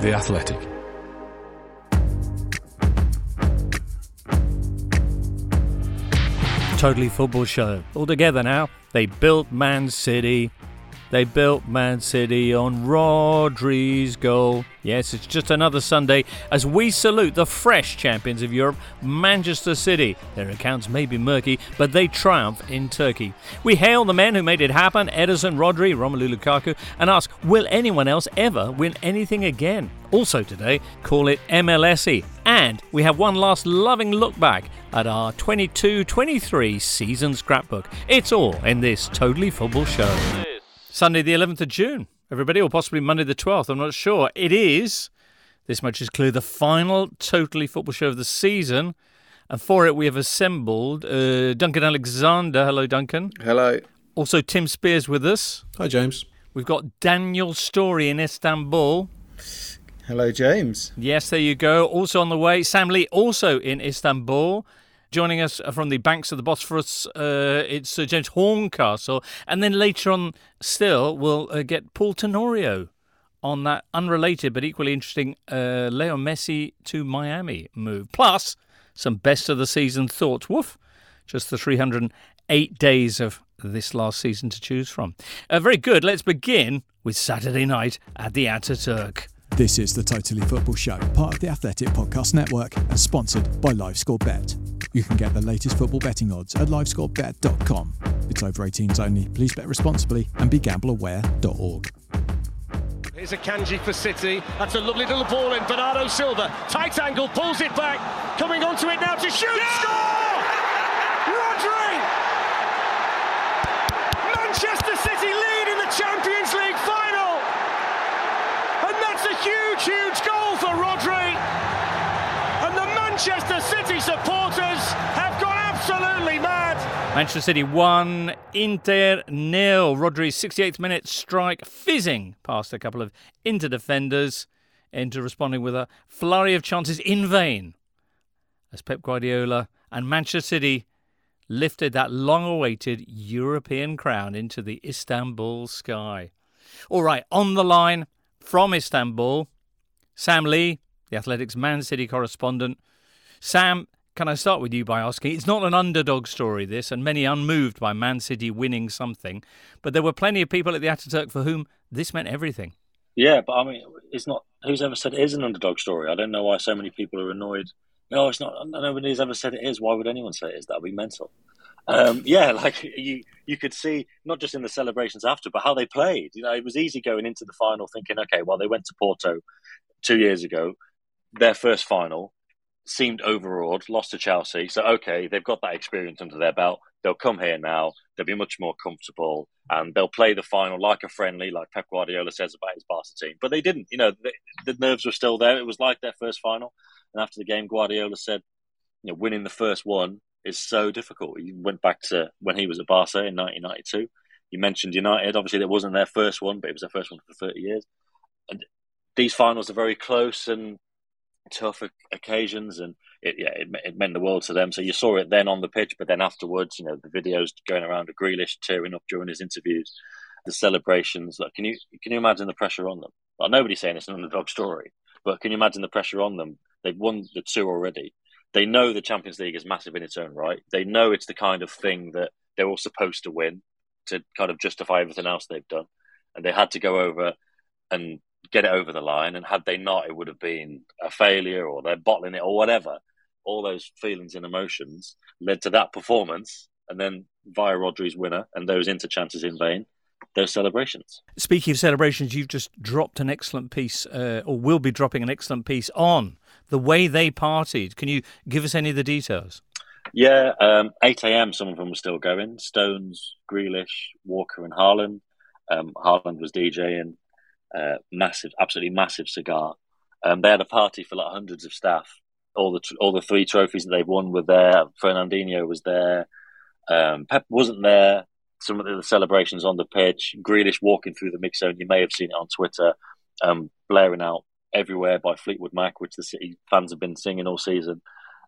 The Athletic. Totally Football Show. All together now. They built Man City. They built Man City on Rodri's goal. Yes, it's just another Sunday as we salute the fresh champions of Europe, Manchester City. Their accounts may be murky, but they triumph in Turkey. We hail the men who made it happen Ederson, Rodri, Romelu Lukaku, and ask, will anyone else ever win anything again? Also today, call it MLSE. And we have one last loving look back at our 22 23 season scrapbook. It's all in this Totally Football show. Sunday, the 11th of June, everybody, or possibly Monday, the 12th. I'm not sure. It is, this much is clear, the final Totally Football show of the season. And for it, we have assembled uh, Duncan Alexander. Hello, Duncan. Hello. Also, Tim Spiers with us. Hi, James. We've got Daniel Storey in Istanbul. Hello, James. Yes, there you go. Also on the way, Sam Lee, also in Istanbul. Joining us from the banks of the Bosphorus, uh, it's uh, James Horncastle. And then later on, still, we'll uh, get Paul Tenorio on that unrelated but equally interesting uh, Leo Messi to Miami move. Plus, some best of the season thoughts. Woof. Just the 308 days of this last season to choose from. Uh, very good. Let's begin with Saturday night at the Ataturk. This is the Totally Football Show, part of the Athletic Podcast Network and sponsored by LiveScore Bet. You can get the latest football betting odds at livescorebet.com. It's over 18s only. Please bet responsibly and begambleaware.org. Here's Akanji for City. That's a lovely little ball in. Bernardo Silva, tight angle, pulls it back. Coming onto it now to shoot. Yeah! Score! Rodri! Manchester City lead in the Champions League final. And that's a huge, goal for Rodri. And the Manchester City supporters have gone absolutely mad. Manchester City 1, Inter nil. Rodri's 68th minute strike fizzing past a couple of Inter defenders. Inter responding with a flurry of chances in vain as Pep Guardiola and Manchester City lifted that long awaited European crown into the Istanbul sky. All right, on the line from Istanbul, Sam Lee, the Athletics Man City correspondent. Sam, can I start with you by asking? It's not an underdog story, this, and many unmoved by Man City winning something, but there were plenty of people at the Ataturk for whom this meant everything. Yeah, but I mean, it's not. Who's ever said it is an underdog story? I don't know why so many people are annoyed. No, it's not. Nobody's ever said it is. Why would anyone say it is? That'd be mental. Um, yeah, like you, you could see not just in the celebrations after, but how they played. You know, it was easy going into the final thinking, okay, well, they went to Porto two years ago, their first final seemed overawed, lost to Chelsea. So okay, they've got that experience under their belt. They'll come here now. They'll be much more comfortable, and they'll play the final like a friendly, like Pep Guardiola says about his Barca team. But they didn't. You know, the, the nerves were still there. It was like their first final. And after the game, Guardiola said, "You know, winning the first one is so difficult." He went back to when he was at Barca in 1992. You mentioned United. Obviously, that wasn't their first one, but it was their first one for 30 years. And these finals are very close and tough occasions, and it, yeah, it, it, meant the world to them. So you saw it then on the pitch, but then afterwards, you know, the videos going around Grealish tearing up during his interviews, the celebrations. Can you can you imagine the pressure on them? Well, nobody's saying it's an underdog story, but can you imagine the pressure on them? They've won the two already. They know the Champions League is massive in its own right. They know it's the kind of thing that they're all supposed to win to kind of justify everything else they've done, and they had to go over and get it over the line. And had they not, it would have been a failure or they're bottling it or whatever. All those feelings and emotions led to that performance. And then via Rodri's winner and those inter chances in vain, those celebrations. Speaking of celebrations, you've just dropped an excellent piece, uh, or will be dropping an excellent piece on the way they partied. Can you give us any of the details? Yeah, um, 8 a.m. Some of them were still going. Stones, Grealish, Walker, and Haaland. Um, Haaland was DJing massive, absolutely massive cigar. Um, they had a party for like hundreds of staff. All the all the three trophies that they've won were there. Fernandinho was there. Um, Pep wasn't there. Some of the celebrations on the pitch. Grealish walking through the mix zone. You may have seen it on Twitter, um, blaring out everywhere by Fleetwood Mac, which the City fans have been singing all season.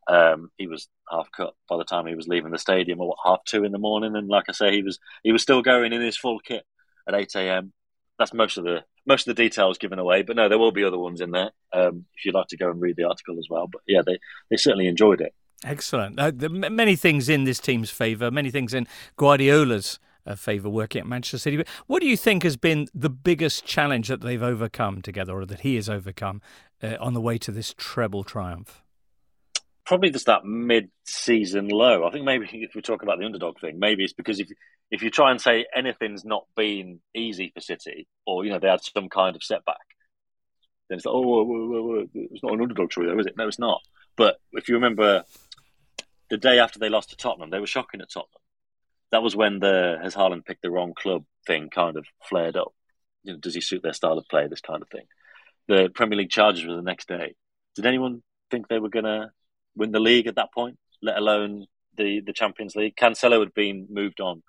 Um, he was half cut by the time he was leaving the stadium, or half two in the morning. And like I say, he was he was still going in his full kit at eight a.m that's most of the most of the details given away, but no, there will be other ones in there um, if you'd like to go and read the article as well. But yeah, they they certainly enjoyed it. Excellent. Uh, the, many things in this team's favour, many things in Guardiola's uh, favour working at Manchester City. But what do you think has been the biggest challenge that they've overcome together, or that he has overcome uh, on the way to this treble triumph? Probably just that mid-season low. I think maybe if we talk about the underdog thing, maybe it's because if if you try and say anything's not been easy for City, or you know they had some kind of setback, then it's like, oh, whoa, whoa, whoa, it's not an underdog story, though, is it? No, it's not. But if you remember, the day after they lost to Tottenham, they were shocking at Tottenham. That was when the has Haaland picked the wrong club thing kind of flared up. You know, does he suit their style of play? This kind of thing. The Premier League charges were the next day. Did anyone think they were going to win the league at that point? Let alone the the Champions League. Cancelo had been moved on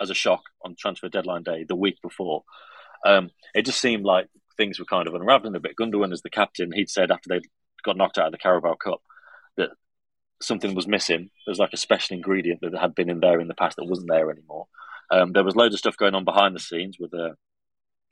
as a shock on transfer deadline day the week before. Um, it just seemed like things were kind of unraveling a bit. Gundogan, as the captain, he'd said after they'd got knocked out of the Carabao Cup that something was missing. There was like a special ingredient that had been in there in the past that wasn't there anymore. Um, there was loads of stuff going on behind the scenes with a,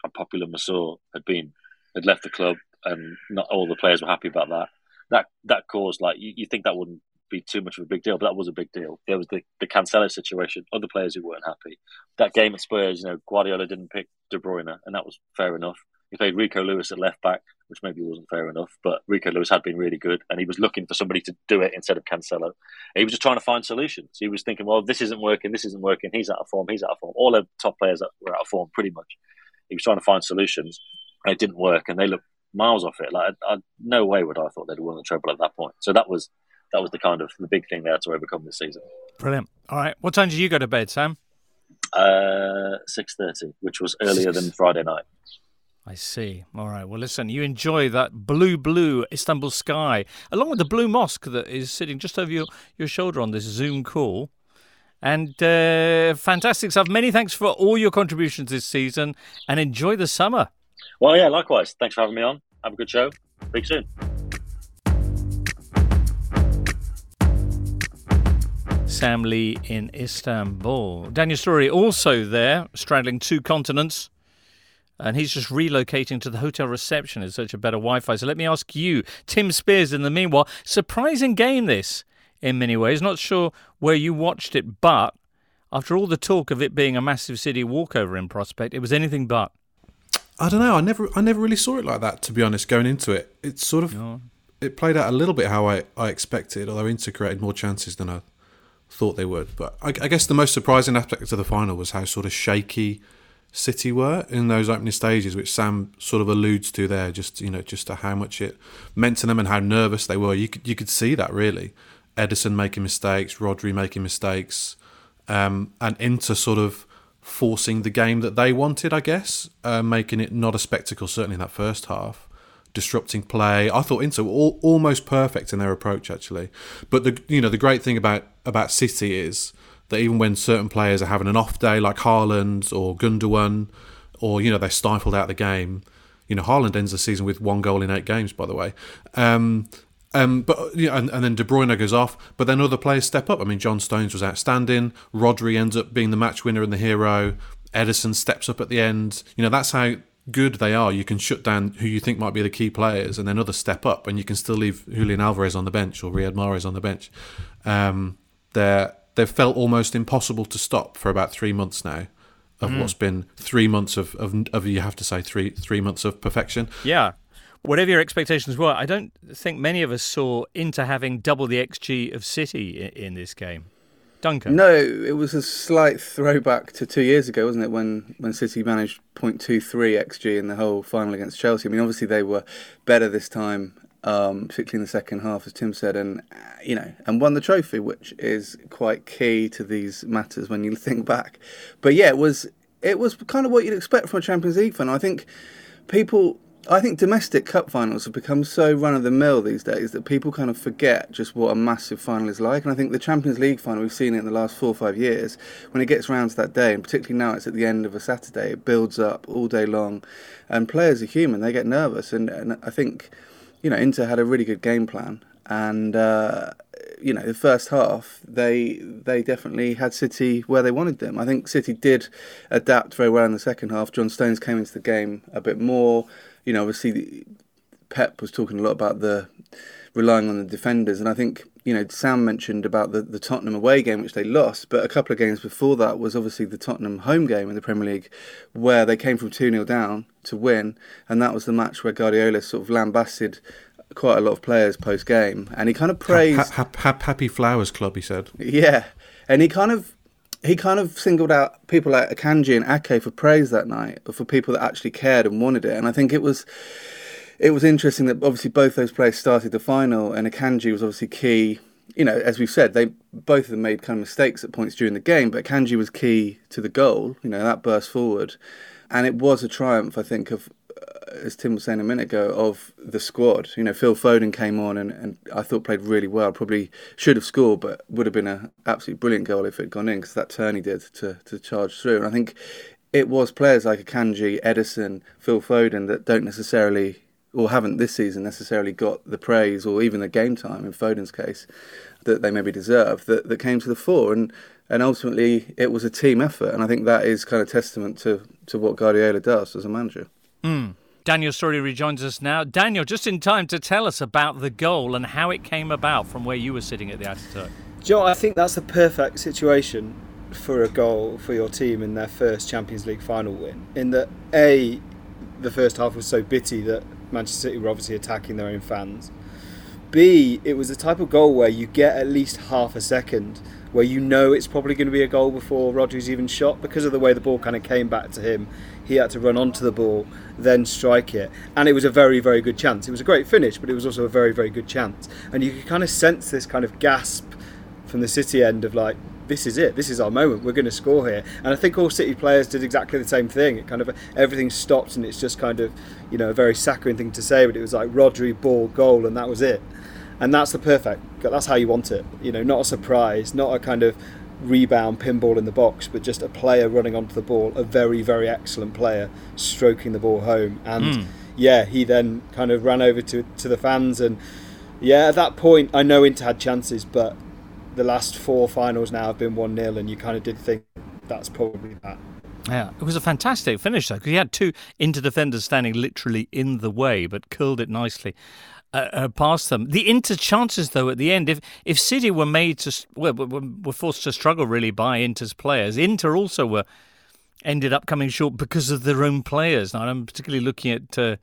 a popular Mansour had been had left the club, and not all the players were happy about that. That that caused like you, you think that wouldn't be too much of a big deal, but that was a big deal. There was the, the Cancelo situation, other players who weren't happy. That game at Spurs, you know, Guardiola didn't pick De Bruyne, and that was fair enough. He played Rico Lewis at left back, which maybe wasn't fair enough, but Rico Lewis had been really good, and he was looking for somebody to do it instead of Cancelo. He was just trying to find solutions. He was thinking, well, this isn't working, this isn't working, he's out of form, he's out of form. All the top players were out of form, pretty much. He was trying to find solutions, and it didn't work, and they looked miles off it. Like, I, I, no way would I have thought they'd won the treble at that point. So that was that was the kind of the big thing they had to overcome this season. Brilliant. All right, what time did you go to bed, Sam? Uh, six thirty, which was earlier Six. than Friday night. I see. All right. Well, listen, you enjoy that blue, blue Istanbul sky, along with the blue mosque that is sitting just over your, your shoulder on this Zoom call. And uh, fantastic stuff. Many thanks for all your contributions this season and enjoy the summer. Well, yeah, likewise. Thanks for having me on. Have a good show. Speak soon. Sam Lee in Istanbul. Daniel Storey also there, straddling two continents and he's just relocating to the hotel reception in search of better Wi-Fi. So let me ask you, Tim Spiers, In the meanwhile, surprising game this in many ways. Not sure where you watched it, but after all the talk of it being a massive city walkover in prospect, it was anything but. I don't know. I never, I never really saw it like that. To be honest, going into it, it sort of, no. it played out a little bit how I, I expected. Although Inter created more chances than I thought they would. But I, I guess the most surprising aspect of the final was how sort of shaky City were in those opening stages, which Sam sort of alludes to there, just you know, just to how much it meant to them and how nervous they were. You could you could see that really. Ederson making mistakes, Rodri making mistakes, um, and Inter sort of forcing the game that they wanted, I guess, uh, making it not a spectacle, certainly in that first half, disrupting play. I thought Inter were all, almost perfect in their approach, actually. But the you know the great thing about about City is that even when certain players are having an off day, like Haaland or Gundogan, or you know they're stifled out of the game. You know, Haaland ends the season with one goal in eight games, by the way. Um, um, but you know, and, and, then De Bruyne goes off, but then other players step up. I mean, John Stones was outstanding. Rodri ends up being the match winner and the hero. Ederson steps up at the end. You know, that's how good they are. You can shut down who you think might be the key players, and then others step up, and you can still leave Julian Alvarez on the bench or Riyad Mahrez on the bench. Um, they're they've felt almost impossible to stop for about three months now. Of mm. what's been three months of, of, of you have to say three three months of perfection. Yeah, whatever your expectations were, I don't think many of us saw Inter having double the xG of City in, in, this game. Duncan? No, it was a slight throwback to two years ago, wasn't it, when, when City managed 0.23 xG in the whole final against Chelsea. I mean, obviously they were better this time um, particularly in the second half, as Tim said, and uh, you know, and won the trophy, which is quite key to these matters when you think back. But yeah, it was it was kind of what you'd expect from a Champions League final. I think people. I think domestic cup finals have become so run of the mill these days that people kind of forget just what a massive final is like. And I think the Champions League final, we've seen it in the last four or five years, when it gets round to that day, and particularly now it's at the end of a Saturday, it builds up all day long. And players are human, they get nervous. And, and I think you know, Inter had a really good game plan. and uh, you know the first half they they definitely had City where they wanted them. I think City did adapt very well in the second half. John Stones came into the game a bit more. You know, obviously Pep was talking a lot about the relying on the defenders, and I think you know Sam mentioned about the, the Tottenham away game which they lost, but a couple of games before that was obviously the Tottenham home game in the Premier League, where they came from two 0 down to win, and that was the match where Guardiola sort of lambasted quite a lot of players post game, and he kind of praised ha- ha- ha- Happy Flowers Club. He said, yeah, and he kind of he kind of singled out people like Akanji and Ake for praise that night, for people that actually cared and wanted it, and I think it was it was interesting that obviously both those players started the final, and Akanji was obviously key. You know, as we've said, they both of them made kind of mistakes at points during the game, but Akanji was key to the goal. You know, that burst forward, and it was a triumph, I think, of as Tim was saying a minute ago, of the squad. You know, Phil Foden came on and, and I thought played really well. Probably should have scored, but would have been an absolutely brilliant goal if it had gone in because that turn he did to, to charge through. And I think it was players like Akanji, Ederson, Phil Foden that don't necessarily or haven't this season necessarily got the praise or even the game time in Foden's case that they maybe deserve that, that came to the fore and and ultimately it was a team effort and I think that is kind of testament to, to what Guardiola does as a manager. Mm. Daniel Storey rejoins us now. Daniel, just in time to tell us about the goal and how it came about from where you were sitting at the Ataturk. Joe, I think that's the perfect situation for a goal for your team in their first Champions League final win. In that, A, the first half was so bitty that Manchester City were obviously attacking their own fans. B, it was the type of goal where you get at least half a second where you know it's probably going to be a goal before Rodri's even shot because of the way the ball kind of came back to him. He had to run onto the ball, then strike it, and it was a very, very good chance. It was a great finish, but it was also a very, very good chance. And you could kind of sense this kind of gasp from the City end of like, this is it. This is our moment. We're going to score here. And I think all City players did exactly the same thing. It kind of everything stopped, and it's just kind of, you know, a very saccharine thing to say, but it was like Rodri ball goal, and that was it. And that's the perfect. That's how you want it. You know, not a surprise, not a kind of rebound pinball in the box, but just a player running onto the ball, a very very excellent player stroking the ball home. And mm. yeah, he then kind of ran over to to the fans and. Yeah, at that point, I know Inter had chances, but the last four finals now have been 1 0, and you kind of did think that's probably that. Yeah, it was a fantastic finish though, because he had two Inter defenders standing literally in the way, but curled it nicely. Uh, uh, past them. The Inter chances, though, at the end, if if City were made to well, were forced to struggle really by Inter's players, Inter also were ended up coming short because of their own players. Now I'm particularly looking at uh,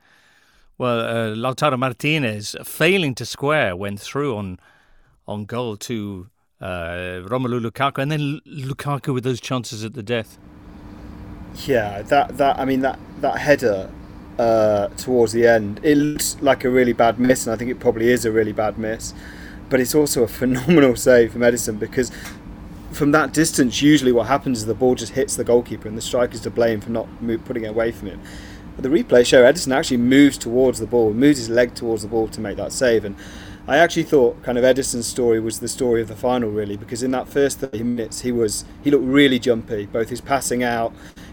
well uh, Lautaro Martinez failing to square when through on on goal to uh, Romelu Lukaku, and then Lukaku with those chances at the death. Yeah, that that I mean that that header uh, towards the end, it looks like a really bad miss, and I think it probably is a really bad miss. But it's also a phenomenal save from Ederson because from that distance, usually what happens is the ball just hits the goalkeeper, and the striker's to blame for not putting it away from him. But the replay show Ederson actually moves towards the ball, moves his leg towards the ball to make that save, and I actually thought kind of Ederson's story was the story of the final really because in that first 30 minutes he was he looked really jumpy both his passing out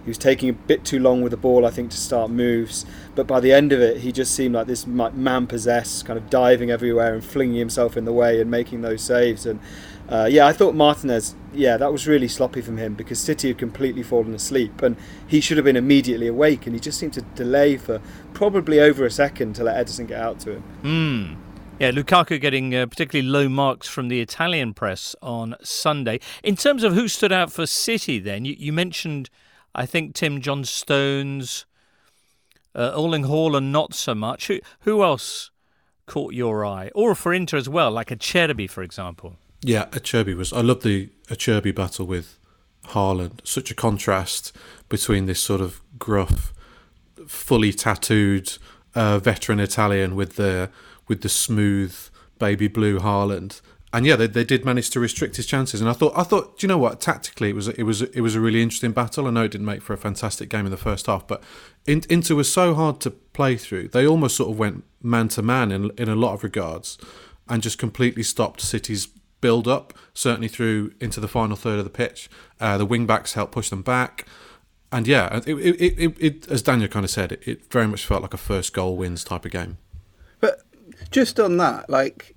he was taking a bit too long with the ball I think to start moves but by the end of it he just seemed like this man possessed kind of diving everywhere and flinging himself in the way and making those saves and uh, yeah, I thought Martinez, yeah, that was really sloppy from him because City had completely fallen asleep and he should have been immediately awake and he just seemed to delay for probably over a second to let Ederson get out to him. Mm. Yeah, Lukaku getting uh, particularly low marks from the Italian press on Sunday. In terms of who stood out for City, then, you, you mentioned, I think, Tim John Stones, uh, Erling Haaland, not so much. Who, who else caught your eye? Or for Inter as well, like Acerbi, for example? Yeah, Acerbi was. I love the Acerbi battle with Haaland. Such a contrast between this sort of gruff, fully tattooed uh, veteran Italian with the with the smooth baby blue Haaland. And yeah, they, they did manage to restrict his chances. And I thought, I thought, do you know what? Tactically, it was it was it was a really interesting battle. I know it didn't make for a fantastic game in the first half, but Inter was so hard to play through. They almost sort of went man to man in in a lot of regards, and just completely stopped City's build up. Certainly through into the final third of the pitch, uh, the wing backs helped push them back. And yeah, it, it, it, it, as Daniel kind of said, it, it very much felt like a first goal wins type of game But just on that, like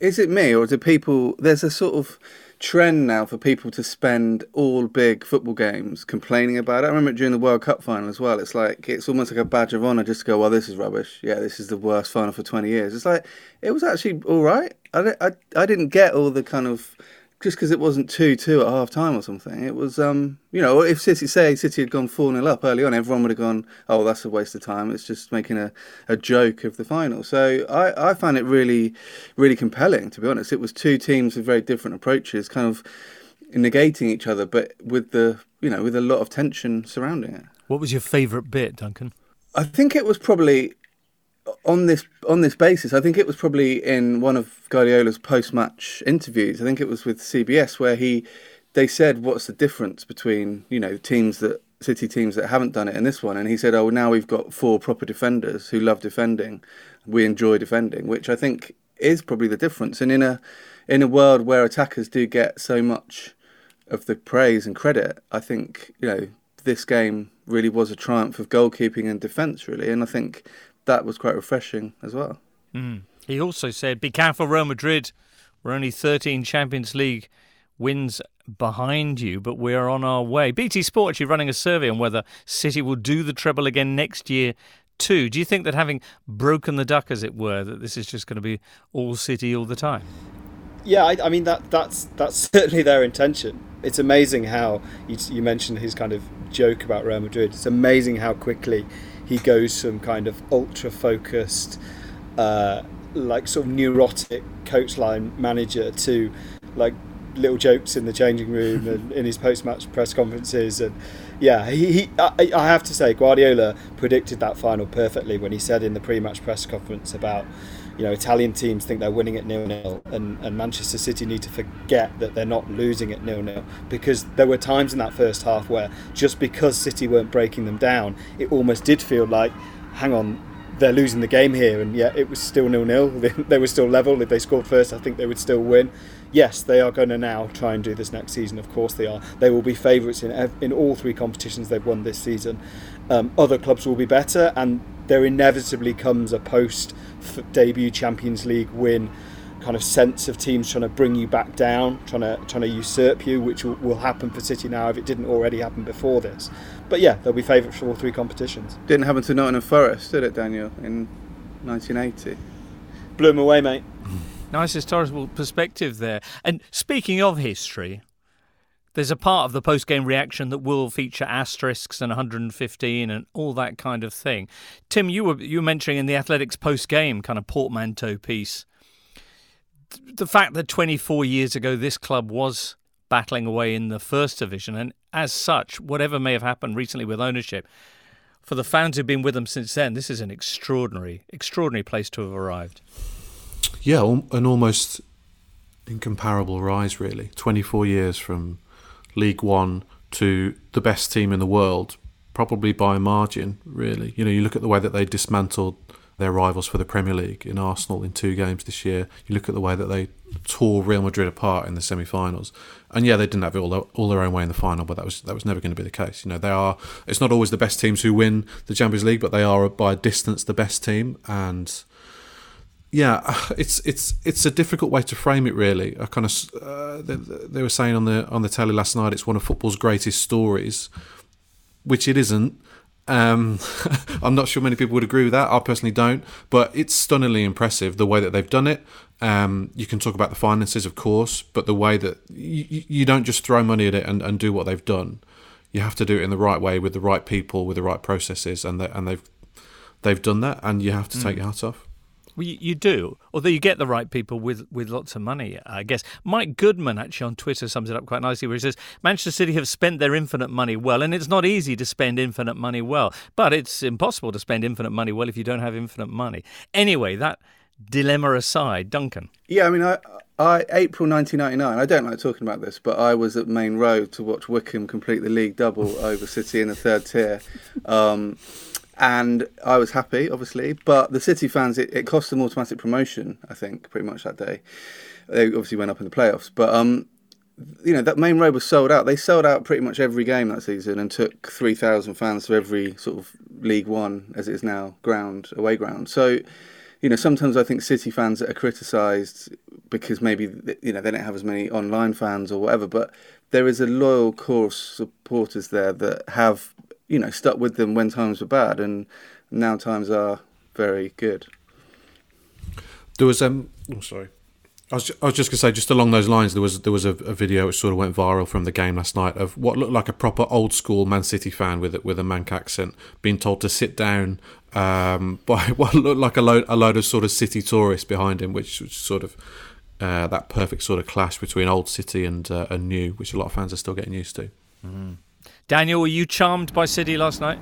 is it me or do people? There's a sort of trend now for people to spend all big football games complaining about it. I remember during the World Cup final as well. It's like it's almost like a badge of honor just to go, "Well, this is rubbish. Yeah, this is the worst final for 20 years." It's like it was actually all right. I, I, I didn't get all the kind of just because it wasn't two two at half time or something. It was um you know if City say City had gone four 0 up early on, everyone would have gone oh that's a waste of time. It's just making a, a joke of the final. So I I found it really really compelling to be honest. It was two teams with very different approaches, kind of negating each other, but with the you know with a lot of tension surrounding it. What was your favourite bit, Duncan? I think it was probably on this on this basis, I think it was probably in one of Guardiola's post-match interviews. I think it was with CBS where he they said, "What's the difference between you know teams that City teams that haven't done it and this one?" And he said, "Oh, now we've got four proper defenders who love defending. We enjoy defending, which I think is probably the difference. And in a in a world where attackers do get so much of the praise and credit, I think you know this game really was a triumph of goalkeeping and defence, really. And I think that was quite refreshing as well. Mm. He also said, "Be careful, Real Madrid. We're only 13 Champions League wins behind you, but we're on our way." BT Sport actually running a survey on whether City will do the treble again next year. Too. Do you think that having broken the duck, as it were, that this is just going to be all City all the time? Yeah, I, I mean that that's that's certainly their intention. It's amazing how you, you mentioned his kind of joke about Real Madrid. It's amazing how quickly he goes from kind of ultra focused, uh, like sort of neurotic coach line manager to like little jokes in the changing room and in his post match press conferences and yeah he, he I, I, have to say Guardiola predicted that final perfectly when he said in the pre match press conference about you know Italian teams think they're winning at nil nil, and, and Manchester City need to forget that they're not losing at nil nil because there were times in that first half where just because City weren't breaking them down, it almost did feel like, hang on, they're losing the game here, and yet it was still nil nil. They, were still level. If they scored first, I think they would still win. Yes, they are going to now try and do this next season. Of course, they are. They will be favourites in in all three competitions they've won this season. Um, other clubs will be better, and there inevitably comes a post debut Champions League win kind of sense of teams trying to bring you back down, trying to trying to usurp you, which will, will happen for City now if it didn't already happen before this. But yeah, they'll be favourites for all three competitions. Didn't happen to Nottingham Forest, did it, Daniel, in 1980? Blew them away, mate. Nice historical perspective there. And speaking of history, there's a part of the post game reaction that will feature asterisks and 115 and all that kind of thing. Tim, you were you were mentioning in the Athletics post game kind of portmanteau piece the fact that 24 years ago this club was battling away in the first division, and as such, whatever may have happened recently with ownership, for the fans who've been with them since then, this is an extraordinary, extraordinary place to have arrived. Yeah, an almost incomparable rise, really. 24 years from League One to the best team in the world, probably by a margin, really. You know, you look at the way that they dismantled their rivals for the Premier League in Arsenal in two games this year. You look at the way that they tore Real Madrid apart in the semi-finals, and yeah, they didn't have it all, all their own way in the final, but that was that was never going to be the case. You know, they are. It's not always the best teams who win the Champions League, but they are by a distance the best team, and yeah, it's it's it's a difficult way to frame it. Really, I kind of uh, they, they, were saying on the on the telly last night. It's one of football's greatest stories, which it isn't. Um, I'm not sure many people would agree with that. I personally don't, but it's stunningly impressive the way that they've done it. Um, you can talk about the finances, of course, but the way that you, you don't just throw money at it and, and do what they've done. You have to do it in the right way with the right people, with the right processes, and they, and they've they've done that, and you have to take mm. your hat off. Well, you, you, do, although you get the right people with, with lots of money, I guess. Mike Goodman actually on Twitter sums it up quite nicely, where he says Manchester City have spent their infinite money well, and it's not easy to spend infinite money well, but it's impossible to spend infinite money well if you don't have infinite money. Anyway, that dilemma aside, Duncan. Yeah, I mean, I, I April 1999. I don't like talking about this, but I was at Maine Road to watch Wycombe complete the league double over City in the third tier. Um, and I was happy, obviously. But the City fans, it, it cost them automatic promotion. I think pretty much that day. They obviously went up in the playoffs, but um, you know that Maine Road was sold out. They sold out pretty much every game that season and took three thousand fans to every sort of League One as it is now ground away ground. So, you know, sometimes I think City fans are criticised because maybe you know they don't have as many online fans or whatever, but there is a loyal core of supporters there that have you know stuck with them when times were bad, and now times are very good. There was um, I'm oh, sorry. I was, I was just going to say, just along those lines, there was there was a, a, video which sort of went viral from the game last night of what looked like a proper old school Man City fan with with a Manc accent being told to sit down um, by what looked like a load a load of sort of City tourists behind him, which was sort of uh, that perfect sort of clash between old City and uh, and new, which a lot of fans are still getting used to. Mm. Daniel, were you charmed by City last night?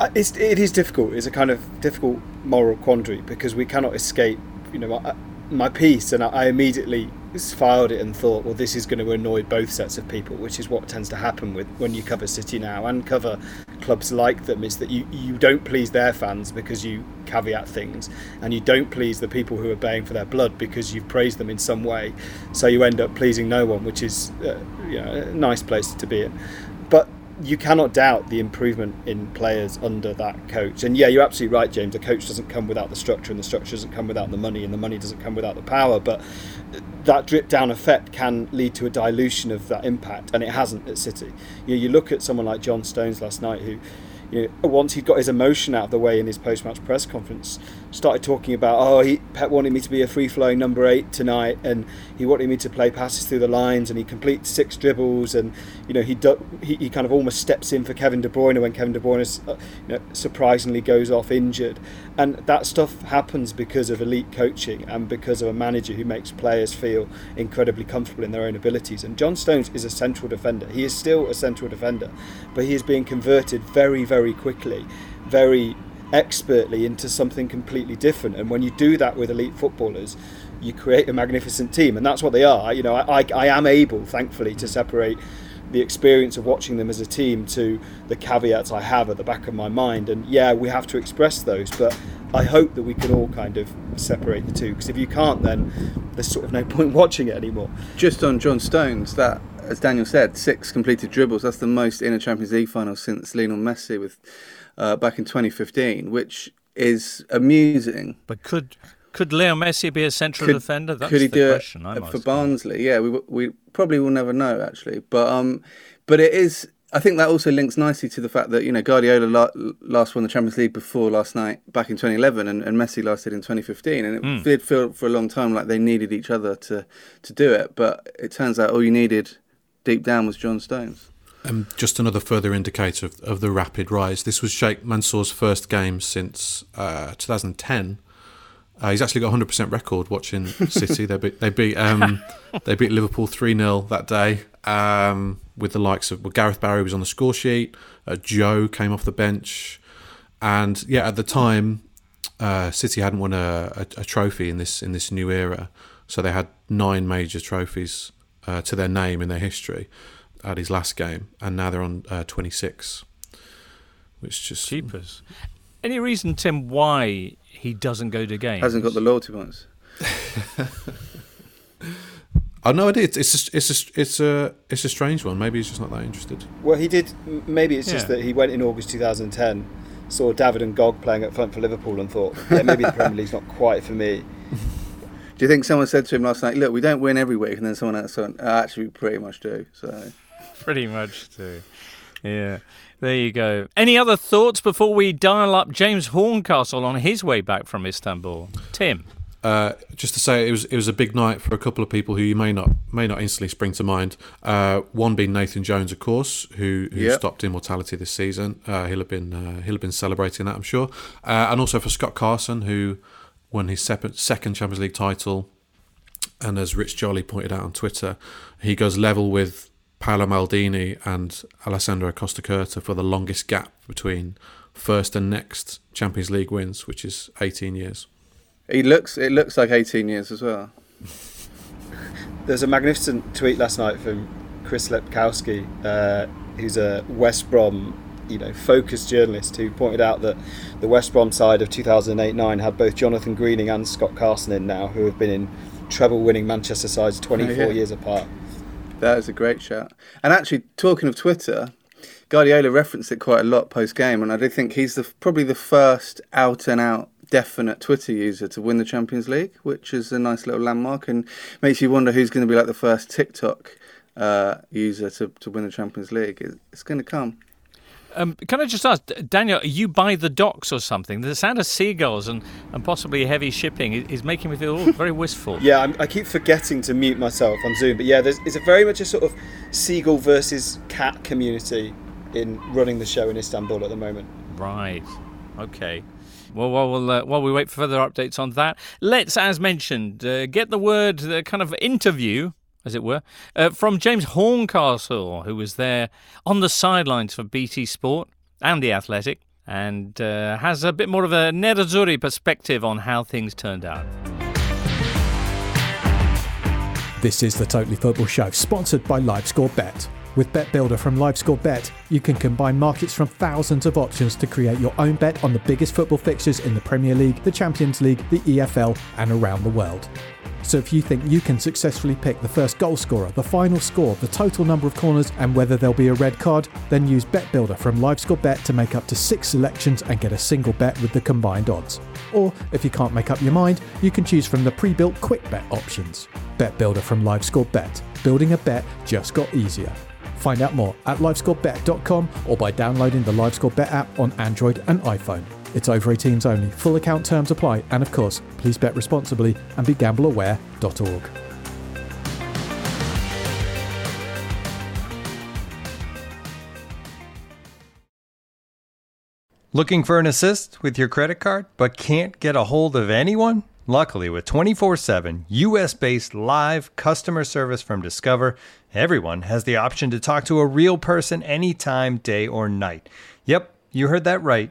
Uh, it's, it is difficult. It's a kind of difficult moral quandary because we cannot escape. You know, my piece, and I immediately filed it and thought, well, this is going to annoy both sets of people, which is what tends to happen with when you cover City now and cover clubs like them. Is that you you don't please their fans because you caveat things, and you don't please the people who are paying for their blood because you've praised them in some way. So you end up pleasing no one, which is uh, you know, a nice place to be in. But you cannot doubt the improvement in players under that coach. And yeah, you're absolutely right, James. The coach doesn't come without the structure, and the structure doesn't come without the money, and the money doesn't come without the power. But that drip down effect can lead to a dilution of that impact, and it hasn't at City. You, know, you look at someone like John Stones last night, who you know, once he'd got his emotion out of the way in his post-match press conference, started talking about, oh, he, Pep wanted me to be a free-flowing number eight tonight, and he wanted me to play passes through the lines, and he completes six dribbles, and you know he do, he, he kind of almost steps in for Kevin De Bruyne when Kevin De Bruyne is, uh, you know, surprisingly goes off injured, and that stuff happens because of elite coaching and because of a manager who makes players feel incredibly comfortable in their own abilities. And John Stones is a central defender. He is still a central defender, but he is being converted very, very quickly, very expertly into something completely different. And when you do that with elite footballers, you create a magnificent team, and that's what they are. You know, I, I, am able, thankfully, to separate the experience of watching them as a team to the caveats I have at the back of my mind. And yeah, we have to express those, but I hope that we can all kind of separate the two because if you can't, then there's sort of no point watching it anymore. Just on John Stones, that as Daniel said, six completed dribbles. That's the most in a Champions League final since Lionel Messi with uh, back in 2015, which is amusing. But could could Leo Messi be a central could, defender? That's could he do question, it for Barnsley? Yeah, we we probably will never know actually, but um, but it is. I think that also links nicely to the fact that you know Guardiola la- last won the Champions League before last night back in 2011, and, and Messi last did in 2015, and it mm. did feel for a long time like they needed each other to to do it. But it turns out all you needed deep down was John Stones. Um, just another further indicator of, of, the rapid rise. This was Sheikh Mansour's first game since uh, 2010. Uh, he's actually got a 100% record watching City. they beat they beat um, they beat Liverpool 3 0 that day um, with the likes of well, Gareth Barry was on the score sheet. Uh, Joe came off the bench, and yeah, at the time, uh, City hadn't won a, a, a, trophy in this in this new era, so they had nine major trophies uh, to their name in their history at his last game, and now they're on uh, 26, which just cheapers. Any reason, Tim, why he doesn't go to games? Hasn't got the loyalty points. I've no idea. It's it's a, it's a, it's a it's a strange one. Maybe he's just not that interested. Well, he did. Maybe it's just that he went in August 2010, saw David N'Gog playing at front for Liverpool, and thought, yeah, maybe the Premier League's not quite for me. Do you think someone said to him last night, "Look, we don't win every week," and then someone else went, oh, "Actually, we pretty much do." So, pretty much do. Yeah, there you go. Any other thoughts before we dial up James Horncastle on his way back from Istanbul? Tim. Uh, just to say, it was it was a big night for a couple of people who you may not may not instantly spring to mind. Uh, one being Nathan Jones, of course, who, who yep. stopped immortality this season. Uh, he'll have been uh, he'll have been celebrating that, I'm sure. Uh, and also for Scott Carson, who won his second Champions League title. And as Rich Jolly pointed out on Twitter, he goes level with Paolo Maldini and Alessandro Costacurta for the longest gap between first and next Champions League wins, which is 18 years. He looks it looks like 18 years as well. There's a magnificent tweet last night from Chris Lepkowski, uh, who's a West Brom you know focused journalist who pointed out that the West Brom side of 2008-9 had both Jonathan Greening and Scott Carson in now, who have been in treble-winning Manchester sides 24 oh, yeah. years apart. That is a great shot. And actually, talking of Twitter, Guardiola referenced it quite a lot post game, and I do think he's the, probably the first out and out definite Twitter user to win the Champions League, which is a nice little landmark and makes you wonder who's going to be like the first TikTok uh, user to, to win the Champions League. It's going to come. Um, can I just ask, Daniel, are you by the docks or something? The sound of seagulls and, and possibly heavy shipping is, making me feel very wistful. yeah, I'm, i keep forgetting to mute myself on Zoom, but yeah, there's, it's a very much a sort of seagull versus cat community in running the show in Istanbul at the moment. Right. Okay. Well, while, we'll, uh, while we wait for further updates on that, let's, as mentioned, uh, get the word, the kind of interview as it were, uh, from James Horncastle, who was there on the sidelines for BT Sport and The Athletic, and uh, has a bit more of a Nerazzurri perspective on how things turned out. This is the Totally Football Show, sponsored by LiveScore Bet. With Bet Builder from LiveScore Bet, you can combine markets from thousands of options to create your own bet on the biggest football fixtures in the Premier League, the Champions League, the EFL, and around the world. So if you think you can successfully pick the first goal scorer, the final score, the total number of corners, and whether there'll be a red card, then use Bet Builder from LiveScore Bet to make up to six selections and get a single bet with the combined odds. Or if you can't make up your mind, you can choose from the pre-built quick bet options. Bet Builder from LiveScore Bet. Building a bet just got easier. Find out more at livescorebet.com or by downloading the LiveScore Bet app on Android and iPhone. It's over 18s only. Full account terms apply. And of course, please bet responsibly and be gambleaware.org. Looking for an assist with your credit card but can't get a hold of anyone? Luckily, with 24 7 US based live customer service from Discover, everyone has the option to talk to a real person anytime, day or night. Yep, you heard that right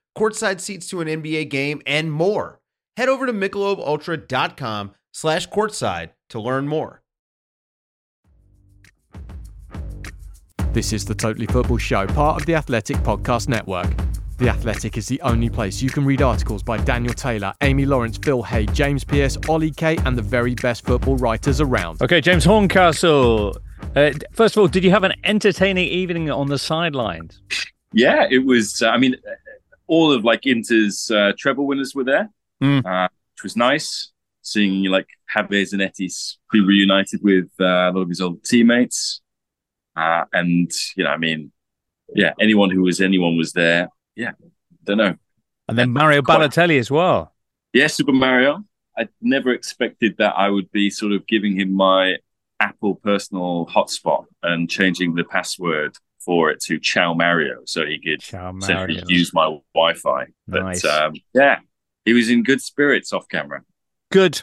courtside seats to an NBA game, and more. Head over to MichelobUltra.com slash courtside to learn more. This is the Totally Football Show, part of the Athletic Podcast Network. The Athletic is the only place you can read articles by Daniel Taylor, Amy Lawrence, Phil Hay, James Pearce, Ollie Kay, and the very best football writers around. Okay, James Horncastle. Uh, first of all, did you have an entertaining evening on the sidelines? Yeah, it was. Uh, I mean, all of like Inter's uh, treble winners were there, mm. uh, which was nice. Seeing like Javier Zanetti's be reunited with uh, a lot of his old teammates, uh, and you know, I mean, yeah, anyone who was anyone was there. Yeah, don't know. And then Mario Quite, Balotelli as well. Yeah, Super Mario. I never expected that I would be sort of giving him my Apple personal hotspot and changing the password for it to Chow Mario, so he could use my Wi-Fi. But nice. um, yeah, he was in good spirits off camera. Good.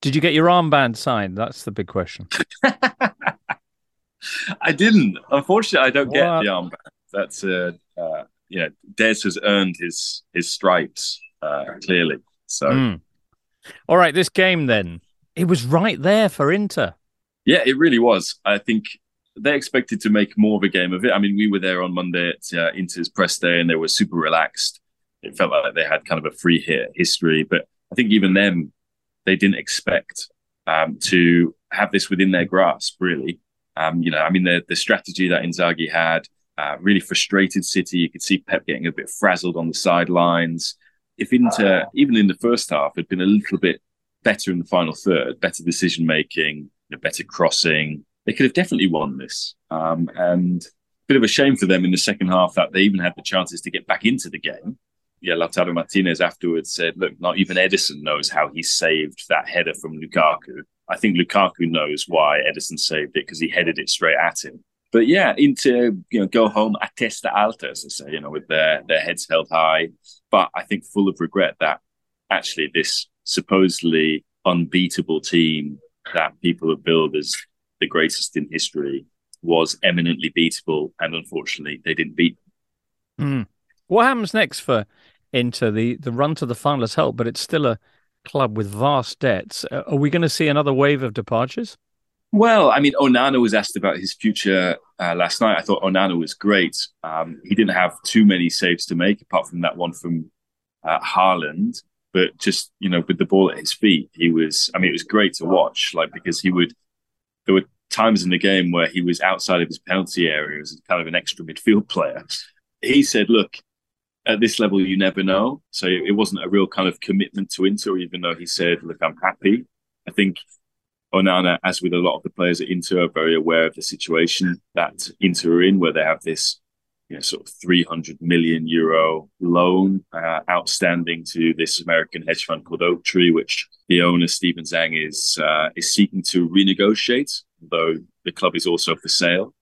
Did you get your armband signed? That's the big question. I didn't. Unfortunately, I don't what? get the armband. That's uh, uh, you know, Des has earned his his stripes uh, clearly. So, mm. all right, this game then it was right there for Inter. Yeah, it really was. I think they expected to make more of a game of it. I mean, we were there on Monday at uh, Inter's press day, and they were super relaxed. It felt like they had kind of a free hit history, but I think even them, they didn't expect um, to have this within their grasp. Really, um, you know, I mean, the the strategy that Inzaghi had uh, really frustrated City. You could see Pep getting a bit frazzled on the sidelines. If Inter, even in the first half, had been a little bit better in the final third, better decision making, you know, better crossing, they could have definitely won this. Um, and a bit of a shame for them in the second half that they even had the chances to get back Inter the game. Yeah, Lautaro Martinez afterwards said, look, not even Ederson knows how he saved that header from Lukaku. I think Lukaku knows why Ederson saved it because he headed it straight at him. But yeah, into you know, go home a testa alta, as they say, you know, with their their heads held high. But I think full of regret that actually this supposedly unbeatable team that people have built as the greatest in history, was eminently beatable, and unfortunately, they didn't beat. Mm. What happens next for Inter? The the run to the final has helped, but it's still a club with vast debts. Uh, are we going to see another wave of departures? Well, I mean, Onana was asked about his future uh, last night. I thought Onana was great. Um, he didn't have too many saves to make, apart from that one from uh, Haaland. But just you know, with the ball at his feet, he was. I mean, it was great to watch. Like because he would, there were times in the game where he was outside of his penalty area as kind of an extra midfield player. He said, "Look, at this level, you never know." So it wasn't a real kind of commitment to Inter, even though he said, "Look, I'm happy." I think Onana, as with a lot of the players at Inter, are very aware of the situation that Inter are in, where they have this you know, sort of 300 million euro loan uh, outstanding to this American hedge fund called Oaktree, which the owner Steven Zhang is uh, is seeking to renegotiate, though the club is also for sale.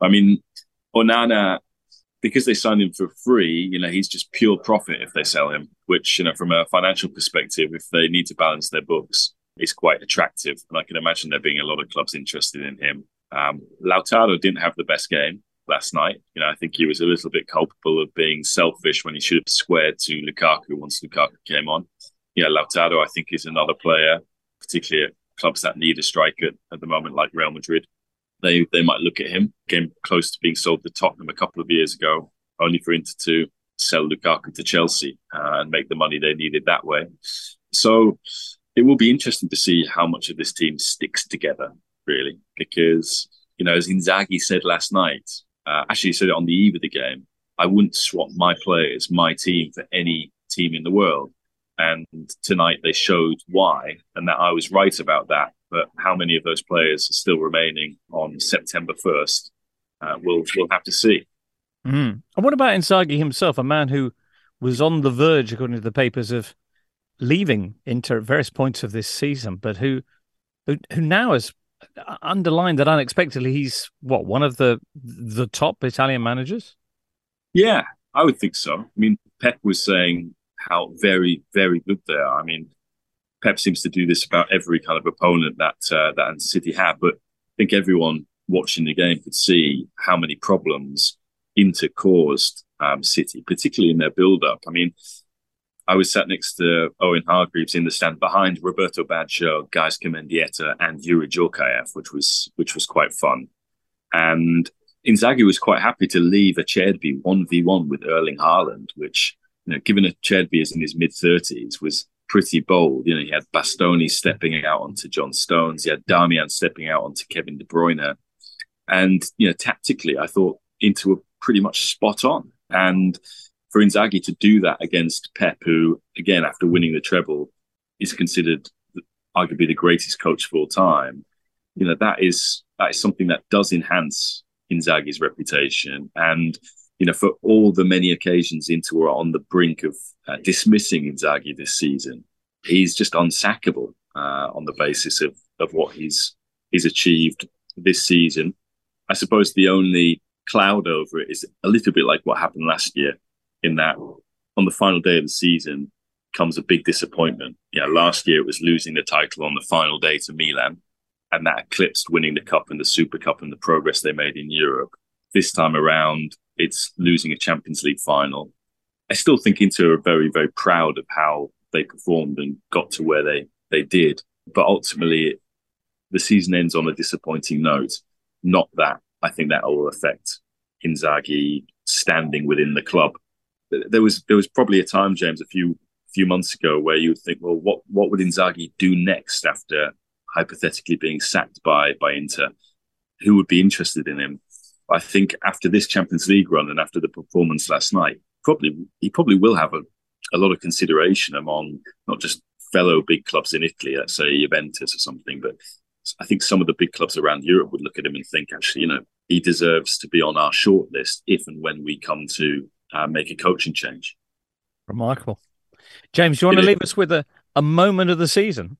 I mean, Onana, because they signed him for free, you know, he's just pure profit if they sell him. Which you know, from a financial perspective, if they need to balance their books, is quite attractive. And I can imagine there being a lot of clubs interested in him. Um, Lautaro didn't have the best game last night. You know, I think he was a little bit culpable of being selfish when he should have squared to Lukaku once Lukaku came on. Yeah, Lautaro, I think, is another player, particularly at clubs that need a striker at the moment, like Real Madrid. They they might look at him. Came close to being sold to Tottenham a couple of years ago, only for Inter to sell Lukaku to Chelsea uh, and make the money they needed that way. So it will be interesting to see how much of this team sticks together, really, because you know, as Inzaghi said last night, uh, actually said it on the eve of the game. I wouldn't swap my players, my team, for any team in the world. And tonight they showed why, and that I was right about that. But how many of those players are still remaining on September first? Uh, we'll we'll have to see. Mm. And what about Inzaghi himself, a man who was on the verge, according to the papers, of leaving Inter at various points of this season, but who who, who now has underlined that unexpectedly he's what one of the the top Italian managers. Yeah, I would think so. I mean, Pep was saying how very very good they are. I mean, Pep seems to do this about every kind of opponent that uh, that City have, but I think everyone watching the game could see how many problems Inter caused um, City, particularly in their build up. I mean, I was sat next to Owen Hargreaves in the stand behind Roberto Baggio, Gaizka Mendieta, and Youri Djorkaeff, which was which was quite fun. And Inzaghi was quite happy to leave Acerbi one v one with Erling Haaland, which you know, given Acerbi is in his mid thirties, was pretty bold. You know, he had Bastoni stepping out onto John Stones, he had Darmian stepping out onto Kevin De Bruyne, and you know, tactically, I thought into a pretty much spot on. And for Inzaghi to do that against Pep, who again after winning the treble is considered arguably the greatest coach of all time, you know that is that is something that does enhance Inzaghi's reputation, and you know for all the many occasions Inter were on the brink of uh, dismissing Inzaghi this season, he's just unsackable uh, on the basis of of what he's he's achieved this season. I suppose the only cloud over it is a little bit like what happened last year in that on the final day of the season comes a big disappointment. Yeah, last year it was losing the title on the final day to Milan, and that eclipsed winning the cup and the Super Cup and the progress they made in Europe. This time around, it's losing a Champions League final. I still think Inter are very, very proud of how they performed and got to where they they did. But ultimately, the season ends on a disappointing note. Not that I think that will affect Inzaghi standing within the club there was there was probably a time, James, a few few months ago, where you would think, well, what what would Inzaghi do next after hypothetically being sacked by by Inter? Who would be interested in him? I think after this Champions League run and after the performance last night, probably he probably will have a, a lot of consideration among not just fellow big clubs in Italy, let's say Juventus or something, but I think some of the big clubs around Europe would look at him and think, actually, you know, he deserves to be on our shortlist if and when we come to uh, make a coaching change. Remarkable. James, do you want it to leave is. us with a, a moment of the season?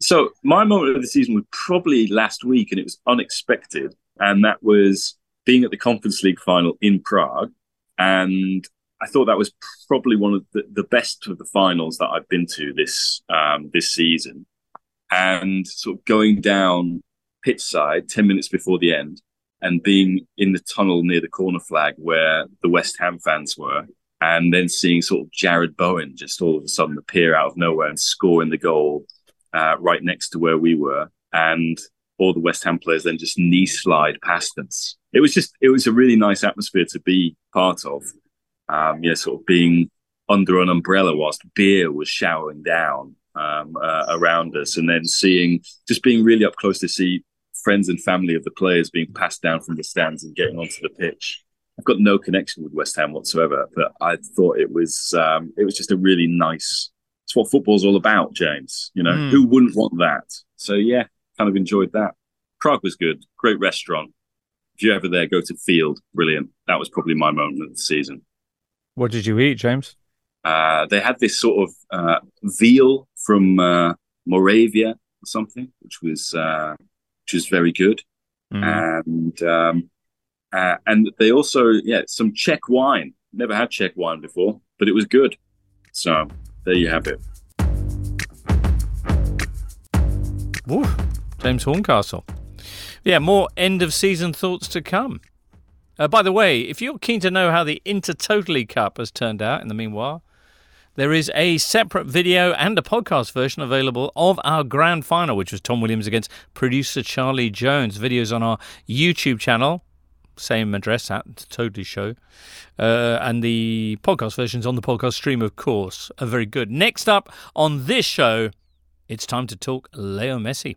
So, my moment of the season was probably last week, and it was unexpected. And that was being at the Conference League final in Prague. And I thought that was probably one of the, the best of the finals that I've been to this um, this season. And sort of going down pitch side 10 minutes before the end and being in the tunnel near the corner flag where the West Ham fans were and then seeing sort of Jarrod Bowen just all of a sudden appear out of nowhere and score in the goal uh, right next to where we were, and all the West Ham players then just knee slide past us. It was just it was a really nice atmosphere to be part of. Um, yeah, sort of being under an umbrella whilst beer was showering down um, uh, around us, and then seeing just being really up close to see friends and family of the players being passed down from the stands and getting onto the pitch. I've got no connection with West Ham whatsoever, but I thought it was um, it was just a really nice. It's what football's all about, James. You know, mm. who wouldn't want that? So yeah, kind of enjoyed that. Prague was good, great restaurant. If you're ever there, go to Field. Brilliant. That was probably my moment of the season. What did you eat, James? Uh, they had this sort of uh, veal from uh, Moravia or something, which was uh, which was very good, mm. and um, uh, and they also yeah some Czech wine. Never had Czech wine before, but it was good. So there you have it. Ooh, James Horncastle. Yeah, more end of season thoughts to come. Uh, by the way, if you're keen to know how the Intertotally Cup has turned out in the meanwhile, there is a separate video and a podcast version available of our grand final, which was Tom Williams against producer Charlie Jones. Videos on our YouTube channel, same address at Totally Show. Uh, and the podcast version's on the podcast stream, of course. Are very good. Next up on this show, it's time to talk Leo Messi.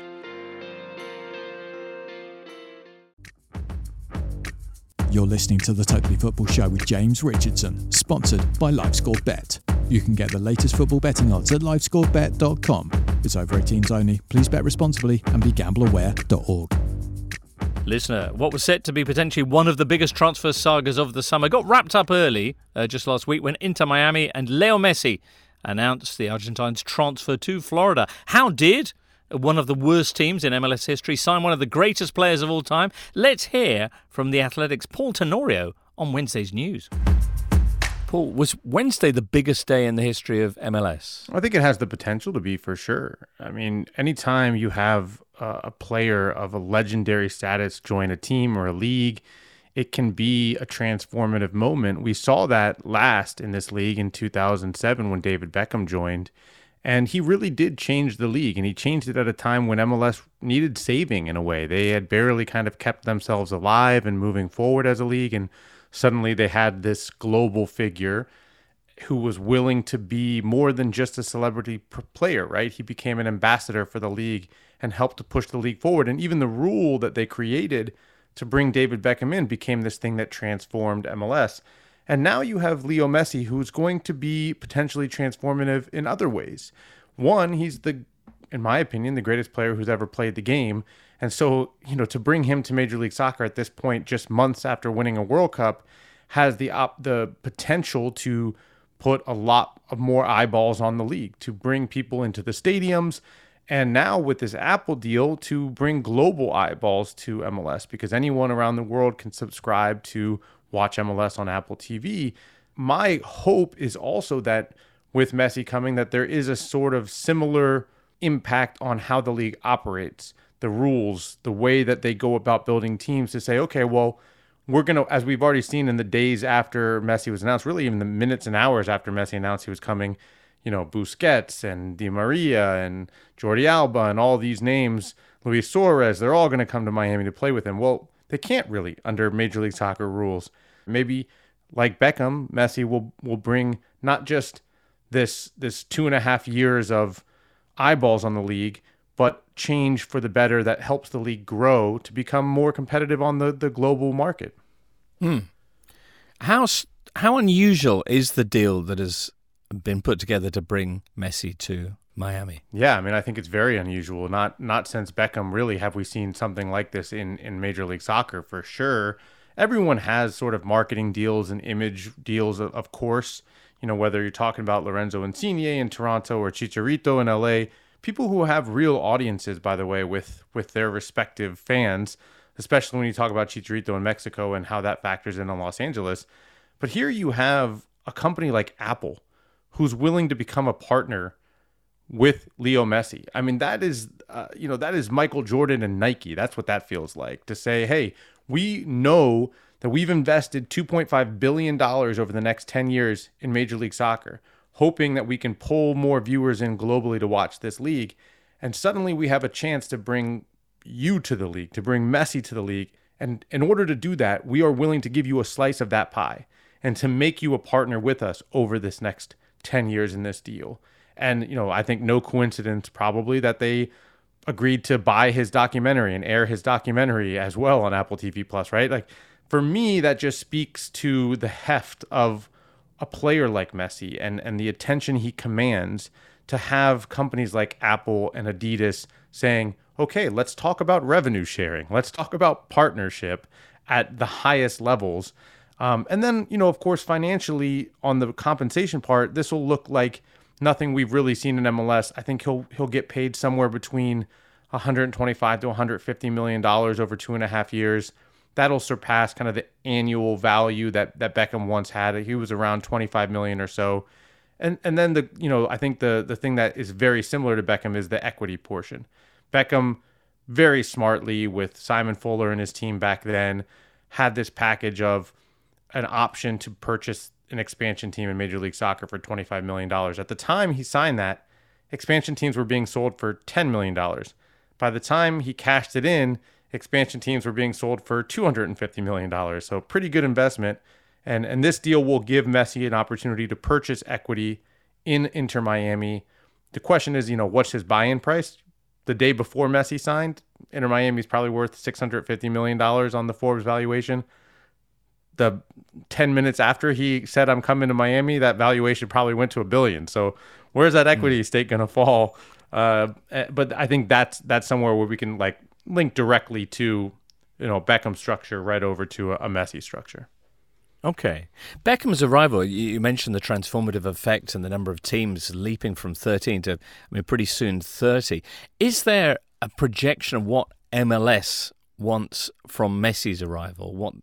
You're listening to the Totally Football Show with James Richardson, sponsored by LiveScore Bet. You can get the latest football betting odds at livescorebet.com. It's over 18s only. Please bet responsibly and be gambleaware.org. Listener, what was set to be potentially one of the biggest transfer sagas of the summer got wrapped up early uh, just last week when Inter Miami and Leo Messi announced the Argentine's transfer to Florida. How did one of the worst teams in MLS history, sign one of the greatest players of all time. Let's hear from the Athletic's Paul Tenorio on Wednesday's news. Paul, was Wednesday the biggest day in the history of MLS? I think it has the potential to be for sure. I mean, anytime you have a player of a legendary status join a team or a league, it can be a transformative moment. We saw that last in this league in 2007 when David Beckham joined. And he really did change the league, and he changed it at a time when MLS needed saving in a way. They had barely kind of kept themselves alive and moving forward as a league, and suddenly they had this global figure who was willing to be more than just a celebrity player, right? He became an ambassador for the league and helped to push the league forward. And even the rule that they created to bring David Beckham in became this thing that transformed MLS. And now you have Leo Messi, who's going to be potentially transformative in other ways. One, he's the, in my opinion, the greatest player who's ever played the game. And so, you know, to bring him to Major League Soccer at this point, just months after winning a World Cup, has the op- the potential to put a lot of more eyeballs on the league, to bring people into the stadiums, and now with this Apple deal to bring global eyeballs to MLS because anyone around the world can subscribe to watch MLS on Apple TV. My hope is also that with Messi coming, that there is a sort of similar impact on how the league operates, the rules, the way that they go about building teams to say, okay, well, we're going to, as we've already seen in the days after Messi was announced, really even the minutes and hours after Messi announced he was coming, you know, Busquets and Di Maria and Jordi Alba and all these names, Luis Suarez, they're all going to come to Miami to play with him. Well, they can't really under Major League Soccer rules. Maybe like Beckham, Messi will will bring not just this this two and a half years of eyeballs on the league, but change for the better that helps the league grow to become more competitive on the, the global market. Hmm. How how unusual is the deal that has been put together to bring Messi to Miami. Yeah, I mean, I think it's very unusual. Not not since Beckham really have we seen something like this in in Major League Soccer for sure. Everyone has sort of marketing deals and image deals, of, course. You know, whether you're talking about Lorenzo Insigne in Toronto or Chicharito in LA, people who have real audiences, by the way, with with their respective fans, especially when you talk about Chicharito in Mexico and how that factors in on Los Angeles. But here you have a company like Apple who's willing to become a partner with Leo Messi. I mean, that is, uh, you know, that is Michael Jordan and Nike. That's what that feels like to say, hey, we know that we've invested $2.5 billion over the next 10 years in Major League Soccer, hoping that we can pull more viewers in globally to watch this league. And suddenly we have a chance to bring you to the league, to bring Messi to the league. And in order to do that, we are willing to give you a slice of that pie and to make you a partner with us over this next 10 years in this deal. And, you know, I think no coincidence probably that they agreed to buy his documentary and air his documentary as well on Apple TV Plus, right? Like for me, that just speaks to the heft of a player like Messi and, and the attention he commands to have companies like Apple and Adidas saying, okay, let's talk about revenue sharing. Let's talk about partnership at the highest levels. Um, and then, you know, of course, financially on the compensation part, this will look like nothing we've really seen in MLS. I think he'll he'll get paid somewhere between 125 to 150 million dollars over two and a half years. That'll surpass kind of the annual value that that Beckham once had. He was around 25 million or so. And and then the you know I think the the thing that is very similar to Beckham is the equity portion. Beckham very smartly with Simon Fuller and his team back then had this package of an option to purchase an expansion team in Major League Soccer for $25 million. At the time he signed that, expansion teams were being sold for $10 million. By the time he cashed it in, expansion teams were being sold for $250 million. So, pretty good investment. And, and this deal will give Messi an opportunity to purchase equity in Inter Miami. The question is, you know, what's his buy in price? The day before Messi signed, Inter Miami is probably worth $650 million on the Forbes valuation the 10 minutes after he said I'm coming to Miami, that valuation probably went to a billion. So where's that equity mm. stake going to fall? Uh, eh, but I think that's that's somewhere where we can like link directly to you know Beckham structure right over to a, a Messi structure. Okay. Beckham's arrival, you mentioned the transformative effect and the number of teams leaping from 13 to, I mean, pretty soon 30. Is there a projection of what MLS wants from Messi's arrival? What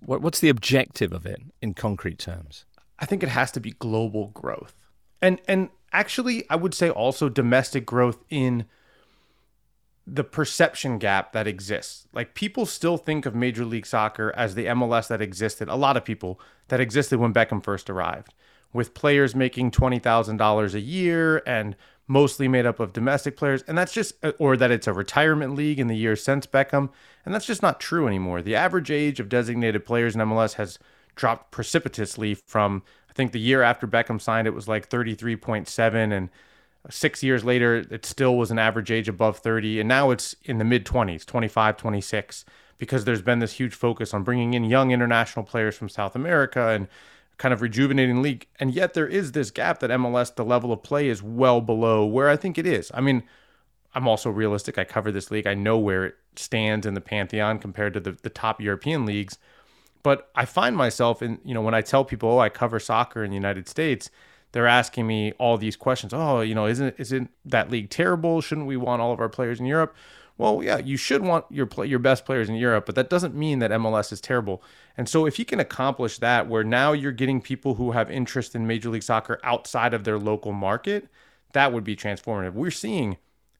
what, what's the objective of it in concrete terms? I think it has to be global growth. And and actually I would say also domestic growth in the perception gap that exists. Like people still think of Major League Soccer as the MLS that existed, a lot of people that existed when Beckham first arrived, with players making $20,000 a year and mostly made up of domestic players. And that's just, uh, or that it's a retirement league in the years since Beckham. And that's just not true anymore. The average age of designated players in MLS has dropped precipitously from, I think the year after Beckham signed, it was like 33.7. And six years later, it still was an average age above 30. And now it's in the mid 20s, 25, 26, because there's been this huge focus on bringing in young international players from South America and kind of rejuvenating league. And yet there is this gap that MLS, the level of play is well below where I think it is. I mean, I'm also realistic. I cover this league. I know where it stands in the pantheon compared to the, the top European leagues. But I find myself in, you know, when I tell people, oh, I cover soccer in the United States, they're asking me all these questions. Oh, you know, isn't isn't that league terrible? Shouldn't we want all of our players in Europe? Well, yeah, you should want your play, your best players in Europe, but that doesn't mean that MLS is terrible. And so if he can accomplish that where now you're getting people who have interest in Major League Soccer outside of their local market, that would be transformative. We're seeing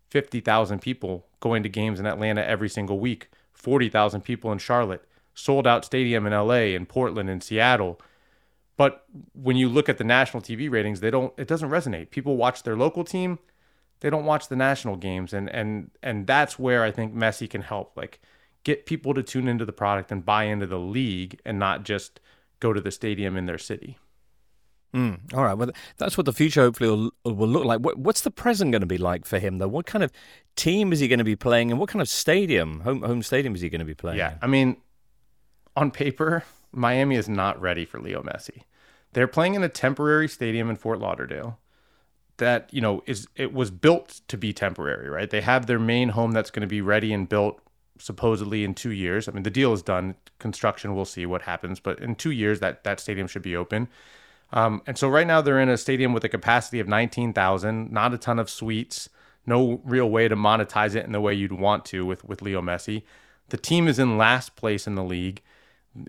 50,000 people going to games in Atlanta every single week, 40,000 people in Charlotte, sold out stadium in LA and Portland and Seattle. But when you look at the national TV ratings, they don't it doesn't resonate. People watch their local team, they don't watch the national games and and and that's where I think Messi can help like get people to tune into the product and buy into the league and not just go to the stadium in their city. Mm, all right. Well, that's what the future hopefully will, will look like. What, what's the present going to be like for him, though? What kind of team is he going to be playing, and what kind of stadium, home home stadium, is he going to be playing? Yeah, I mean, on paper, Miami is not ready for Leo Messi. They're playing in a temporary stadium in Fort Lauderdale that you know is it was built to be temporary, right? They have their main home that's going to be ready and built supposedly in two years. I mean, the deal is done. Construction, we'll see what happens, but in two years, that that stadium should be open. Um, and so right now they're in a stadium with a capacity of 19,000, not a ton of suites, no real way to monetize it in the way you'd want to with with Leo Messi. The team is in last place in the league.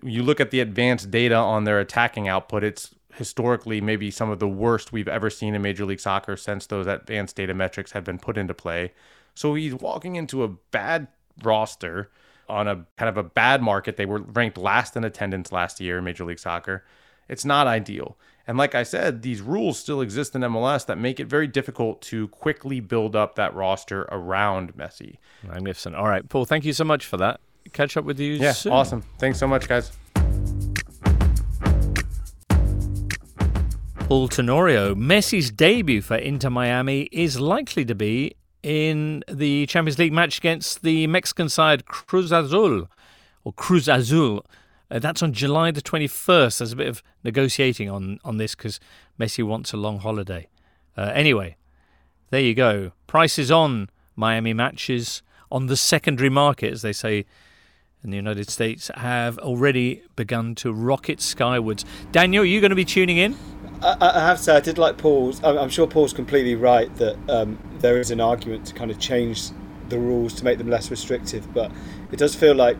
You look at the advanced data on their attacking output, it's historically maybe some of the worst we've ever seen in Major League Soccer since those advanced data metrics have been put into play. So he's walking into a bad roster on a kind of a bad market. They were ranked last in attendance last year in Major League Soccer. It's not ideal. And like I said, these rules still exist in MLS that make it very difficult to quickly build up that roster around Messi. Magnificent. All right, Paul, thank you so much for that. Catch up with you yeah, soon. awesome. Thanks so much, guys. Paul Tenorio, Messi's debut for Inter Miami is likely to be in the Champions League match against the Mexican side Cruz Azul, or Cruz Azul. Uh, that's on July the 21st. There's a bit of negotiating on, on this because Messi wants a long holiday. Uh, anyway, there you go. Prices on Miami matches on the secondary market, as they say in the United States, have already begun to rocket skywards. Daniel, are you going to be tuning in? I, I have to say, I did like Paul's. I'm sure Paul's completely right that um, there is an argument to kind of change the rules to make them less restrictive, but it does feel like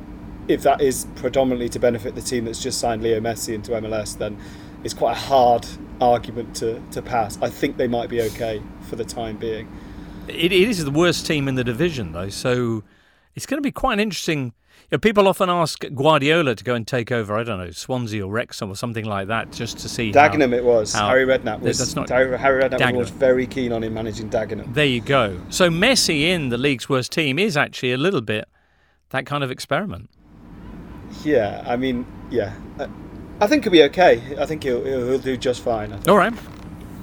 if that is predominantly to benefit the team that's just signed Leo Messi into MLS, then it's quite a hard argument to, to pass. I think they might be okay for the time being. It, it is the worst team in the division, though, so it's going to be quite an interesting know, people often ask Guardiola to go and take over, I don't know, Swansea or Wrexham or something like that, just to see. Dagenham, how, it was. How, Harry Redknapp was. That's not, Harry, Redknapp Dagenham. was very keen on him managing Dagenham. There you go. So Messi in the league's worst team is actually a little bit that kind of experiment. Yeah, I mean, yeah. Uh, I think he'll be okay. I think he'll, he'll, do just fine. All right.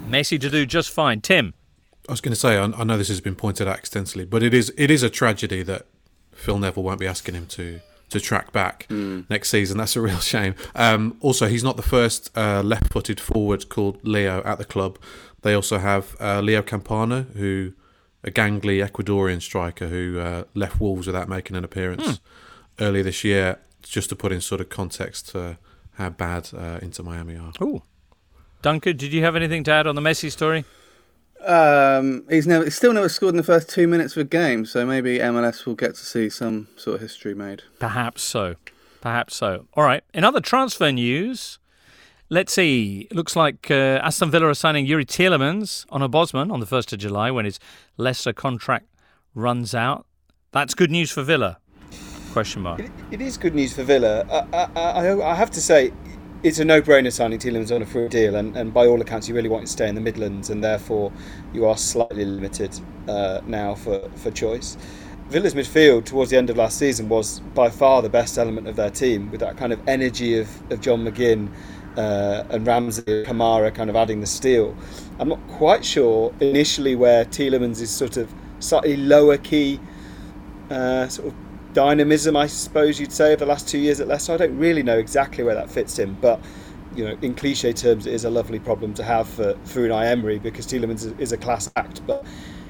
Messi to do just fine. Tim. I was going to say, I, I know this has been pointed out extensively, but it is it is a tragedy that Phil Neville won't be asking him to to track back mm. next season. That's a real shame. Um, also, he's not the first uh, left-footed forward called Leo at the club. They also have uh, Leo Campana, who a gangly Ecuadorian striker who uh, left Wolves without making an appearance mm. earlier this year. Just to put in sort of context to how bad uh, Inter Miami are. Oh, Duncan, did you have anything to add on the Messi story? Um, he's never, he's still never scored in the first two minutes of a game, so maybe MLS will get to see some sort of history made. Perhaps so. Perhaps so. All right. In other transfer news, let's see. It looks like uh, Aston Villa are signing Youri Tielemans on a Bosman on the 1st of July when his Leicester contract runs out. That's good news for Villa. Question mark. it, it is good news for Villa. I, I, I have to say, it's a no-brainer signing Tielemans on a free deal, and, and by all accounts, you really want to stay in the Midlands, and therefore you are slightly limited uh, now for, for choice. Villa's midfield towards the end of last season was by far the best element of their team, with that kind of energy of, of John McGinn uh, and Ramsey, Kamara kind of adding the steel. I'm not quite sure initially where Tielemans is sort of slightly lower key, uh, sort of dynamism, I suppose you'd say, of the last two years at Leicester. I don't really know exactly where that fits him, but you know, in cliche terms, it is a lovely problem to have for, for Unai Emery because Tielemans is a class act, but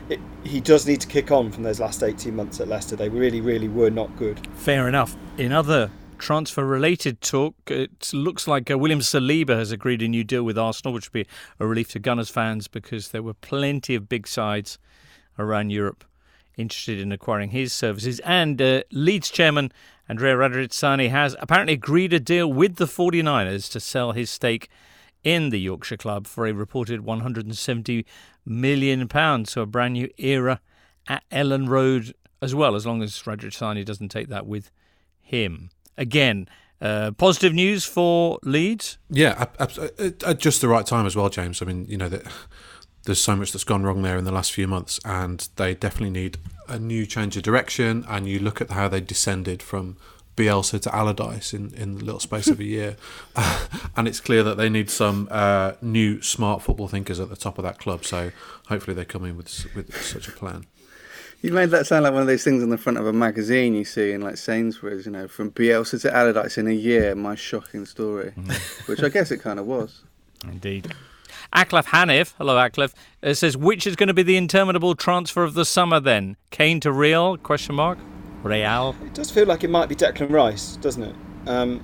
it, he does need to kick on from those last 18 months at Leicester. They really, really were not good. Fair enough. In other transfer related talk, it looks like uh, William Saliba has agreed a new deal with Arsenal, which would be a relief to Gunners fans because there were plenty of big sides around Europe interested in acquiring his services. And uh, Leeds chairman Andrea Radrizzani has apparently agreed a deal with the 49ers to sell his stake in the Yorkshire club for a reported 170 million pounds. So a brand new era at Elland Road as well, as long as Radrizzani doesn't take that with him. Again, uh, positive news for Leeds. Yeah, at just the right time as well, James. I mean, you know that there's so much that's gone wrong there in the last few months, and they definitely need a new change of direction. And you look at how they descended from Bielsa to Allardyce in, in the little space of a year, and it's clear that they need some uh, new smart football thinkers at the top of that club. So hopefully they come in with with such a plan. You made that sound like one of those things on the front of a magazine you see in like Sainsbury's, you know, from Bielsa to Allardyce in a year. My shocking story, mm. which I guess it kind of was. Indeed. Aklef Hanif, hello Aklef, uh, says which is going to be the interminable transfer of the summer then? Kane to Real? Question mark. Real. It does feel like it might be Declan Rice, doesn't it? Um,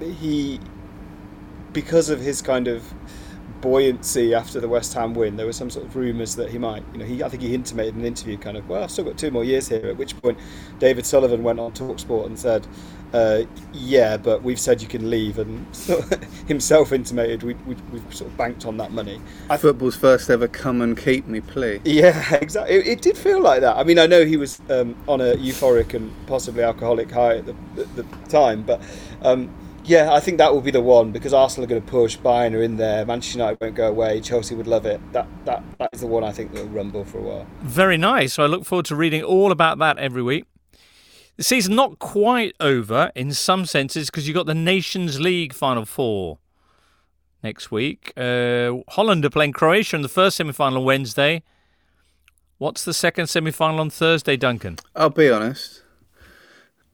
he, because of his kind of buoyancy after the West Ham win, there were some sort of rumours that he might, you know, he I think he intimated in an interview kind of, well, I've still got two more years here. At which point, David Sullivan went on Talksport and said, uh, yeah, but we've said you can leave, and himself intimated we, we, we've sort of banked on that money. Football's first ever come and keep me plea. Yeah, exactly. It, it did feel like that. I mean, I know he was um, on a euphoric and possibly alcoholic high at the, at the time, but um, yeah, I think that will be the one because Arsenal are going to push. Bayern are in there. Manchester United won't go away. Chelsea would love it. That that that is the one I think that will rumble for a while. Very nice. So I look forward to reading all about that every week. The season not quite over in some senses because you've got the Nations League Final Four next week. Uh, Holland are playing Croatia in the first semi final on Wednesday. What's the second semi final on Thursday, Duncan? I'll be honest.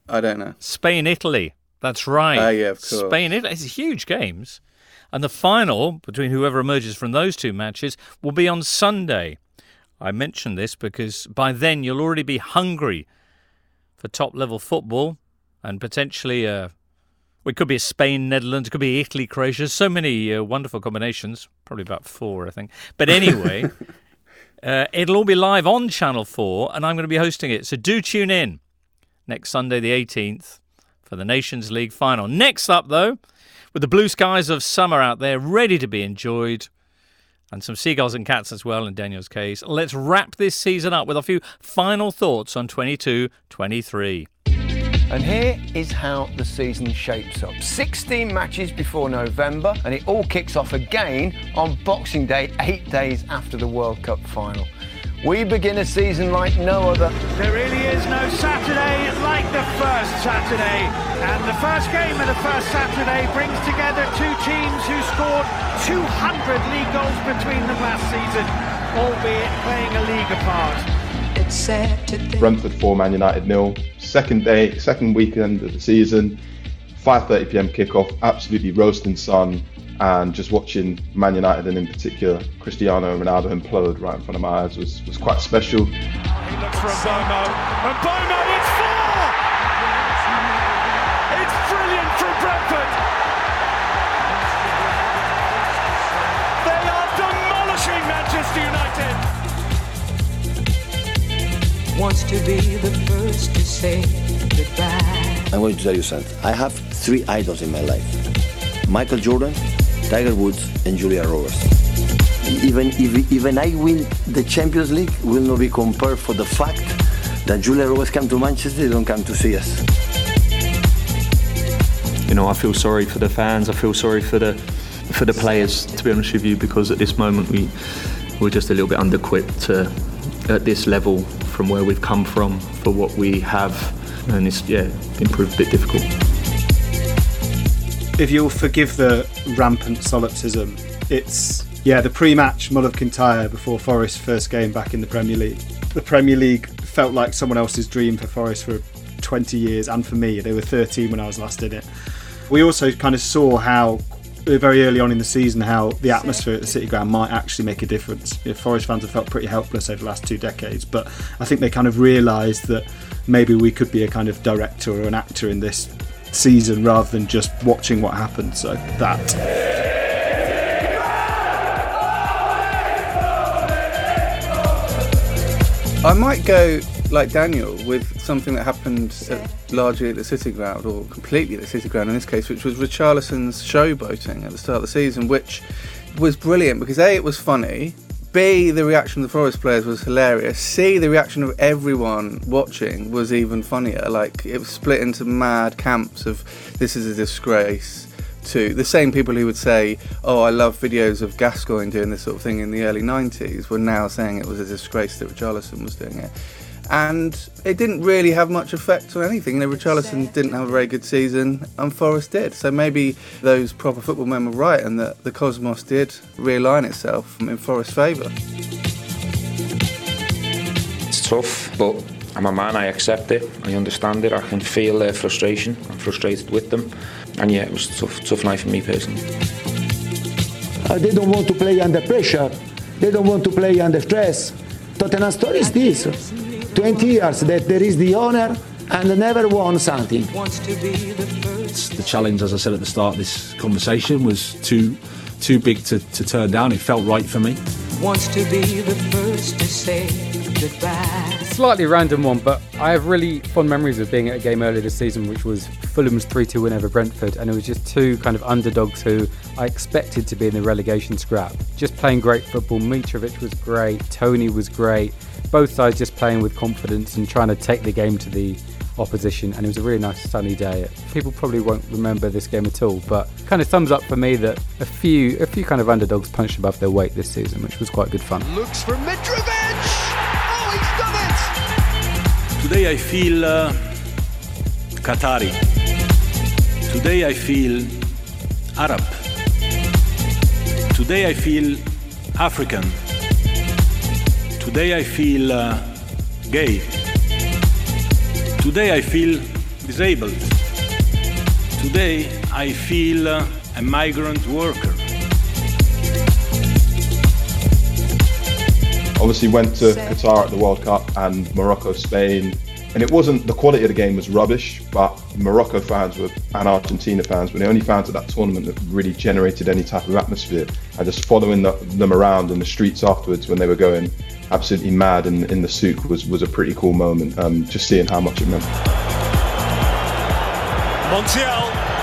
I don't know. Spain Italy. That's right. Ah, yeah, of course. Spain Italy. It's huge games. And the final between whoever emerges from those two matches will be on Sunday. I mention this because by then you'll already be hungry for top level football and potentially uh, well, it could be a Spain, Netherlands, it could be Italy, Croatia. So many uh, wonderful combinations. Probably about four, I think. But anyway, uh, it'll all be live on Channel 4, and I'm going to be hosting it. So do tune in next Sunday, the 18th, for the Nations League final. Next up, though, with the blue skies of summer out there ready to be enjoyed, and some seagulls and cats as well in Daniel's case, let's wrap this season up with a few final thoughts on 22 23. And here is how the season shapes up 16 matches before November, and it all kicks off again on Boxing Day, eight days after the World Cup final. We begin a season like no other. There really is no Saturday like the first Saturday. And the first game of the first Saturday brings together two teams who scored 200 league goals between them last season, albeit playing a league apart. It's Brentford 4, Man United nil. Second day, second weekend of the season. 5:30 p.m. kickoff. Absolutely roasting sun, and just watching Man United and in particular Cristiano Ronaldo implode right in front of my eyes was was quite special. He looks for Mbeumo, and Mbeumo it's wants to be the first to say goodbye. I'm going to tell you something. I have three idols in my life Michael Jordan, Tiger Woods, and Julia Roberts. Even if even I win the Champions League, will not be compared for the fact that Julia Roberts come to Manchester, they don't come to see us. You know, I feel sorry for the fans. I feel sorry for the for the players. To be honest with you, because at this moment we we're just a little bit under-equipped to at this level from where we've come from for what we have, and it's yeah been proved a bit difficult. If you'll forgive the rampant solipsism, it's yeah the pre-match Mull of Kintyre before Forest's first game back in the Premier League. The Premier League felt like someone else's dream for Forest for 20 years, and for me, they were 13 when I was last in it. We also kind of saw how Uh, very early on in the season how the atmosphere at the City Ground might actually make a difference. You know, Forest fans have felt pretty helpless over the last two decades, but I think they kind of realised that maybe we could be a kind of director or an actor in this season rather than just watching what happened. So that. I might go like Daniel with something that happened at, largely at the City Ground or completely at the City Ground in this case, which was Richarlison's showboating at the start of the season, which was brilliant because A, it was funny, B, the reaction of the Forest players was hilarious, C, the reaction of everyone watching was even funnier. Like, it was split into mad camps of this is a disgrace to the same people who would say, "Oh, I love videos of Gascoigne doing this sort of thing in the early '90s," were now saying it was a disgrace that Richarlison was doing it, and it didn't really have much effect on anything. You know, Richarlison didn't have a very good season, and Forest did. So maybe those proper football men were right, and that the cosmos did realign itself in Forest's favour. It's tough, but I'm a man. I accept it. I understand it. I can feel their frustration. I'm frustrated with them and yeah, it was a tough, tough night for me personally. Uh, they don't want to play under pressure. They don't want to play under stress. Tottenham story is this: 20 years that there is the owner and never won something. The challenge, as I said at the start of this conversation, was too too big to, to turn down. It felt right for me. Wants to be the first to say goodbye. Slightly random one, but I have really fond memories of being at a game earlier this season, which was Fulham's 3 2 win over Brentford. And it was just two kind of underdogs who I expected to be in the relegation scrap. Just playing great football. Mitrovic was great, Toney was great. Both sides just playing with confidence and trying to take the game to the opposition and it was a really nice sunny day. People probably won't remember this game at all, but kind of thumbs up for me that a few a few kind of underdogs punched above their weight this season, which was quite good fun. Looks for Mitrovic! Oh, he's done it! Today I feel uh, Qatari. Today I feel Arab. Today I feel African. Today I feel uh, gay. Today I feel disabled. Today I feel uh, a migrant worker. Obviously, went to Qatar at the World Cup and Morocco, Spain, and it wasn't the quality of the game was rubbish, but Morocco fans were and Argentina fans were the only fans at that tournament that really generated any type of atmosphere. And just following the, them around in the streets afterwards when they were going absolutely mad in, in the souk was, was a pretty cool moment. Um, just seeing how much it meant. Montiel.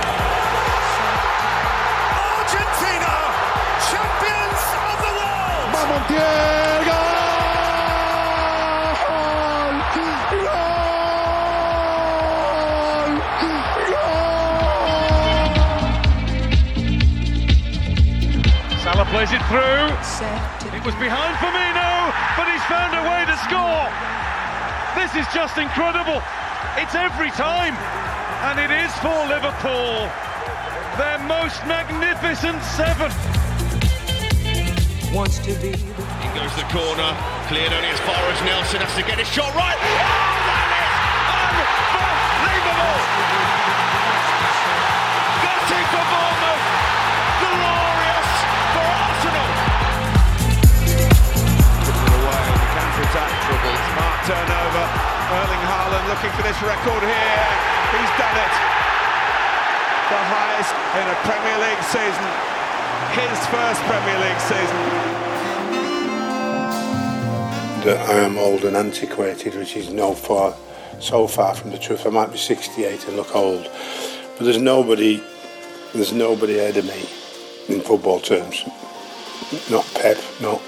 Plays it through. It was behind Firmino, but he's found a way to score. This is just incredible. It's every time, and it is for Liverpool. Their most magnificent seven. Wants to be In goes the corner, cleared only as far as Nelson has to get his shot right. Oh, that is unbelievable! Looking for this record here. He's done it. The highest in a Premier League season. His first Premier League season. that I am old and antiquated, which is no far, so far from the truth. I might be 68 and look old, but there's nobody, there's nobody ahead of me in football terms. Not Pep, not,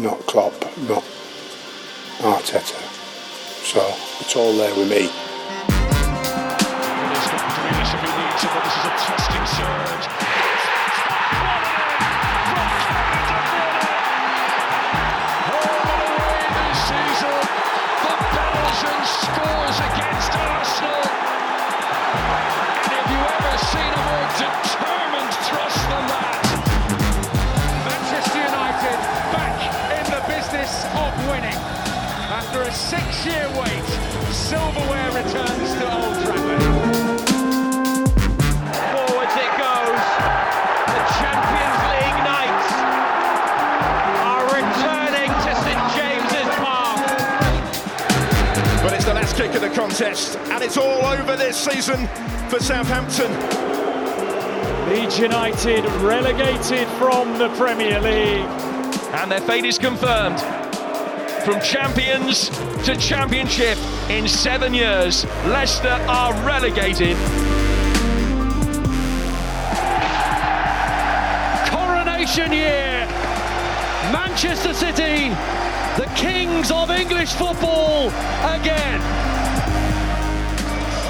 not Klopp, not Arteta. So it's all there with me. Six-year wait, silverware returns to Old Trafford. Forwards it goes. The Champions League Nights are returning to St James's Park. But it's the last kick of the contest, and it's all over this season for Southampton. Leeds United relegated from the Premier League. And their fate is confirmed. From champions to championship in seven years, Leicester are relegated. Coronation year. Manchester City, the kings of English football again.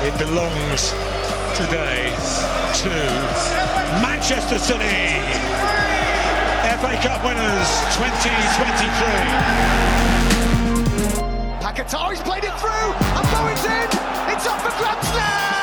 It belongs today to Manchester City. FA Cup winners 2023. Paquetá's played it through, and Bowen's in. It's up for grabs now.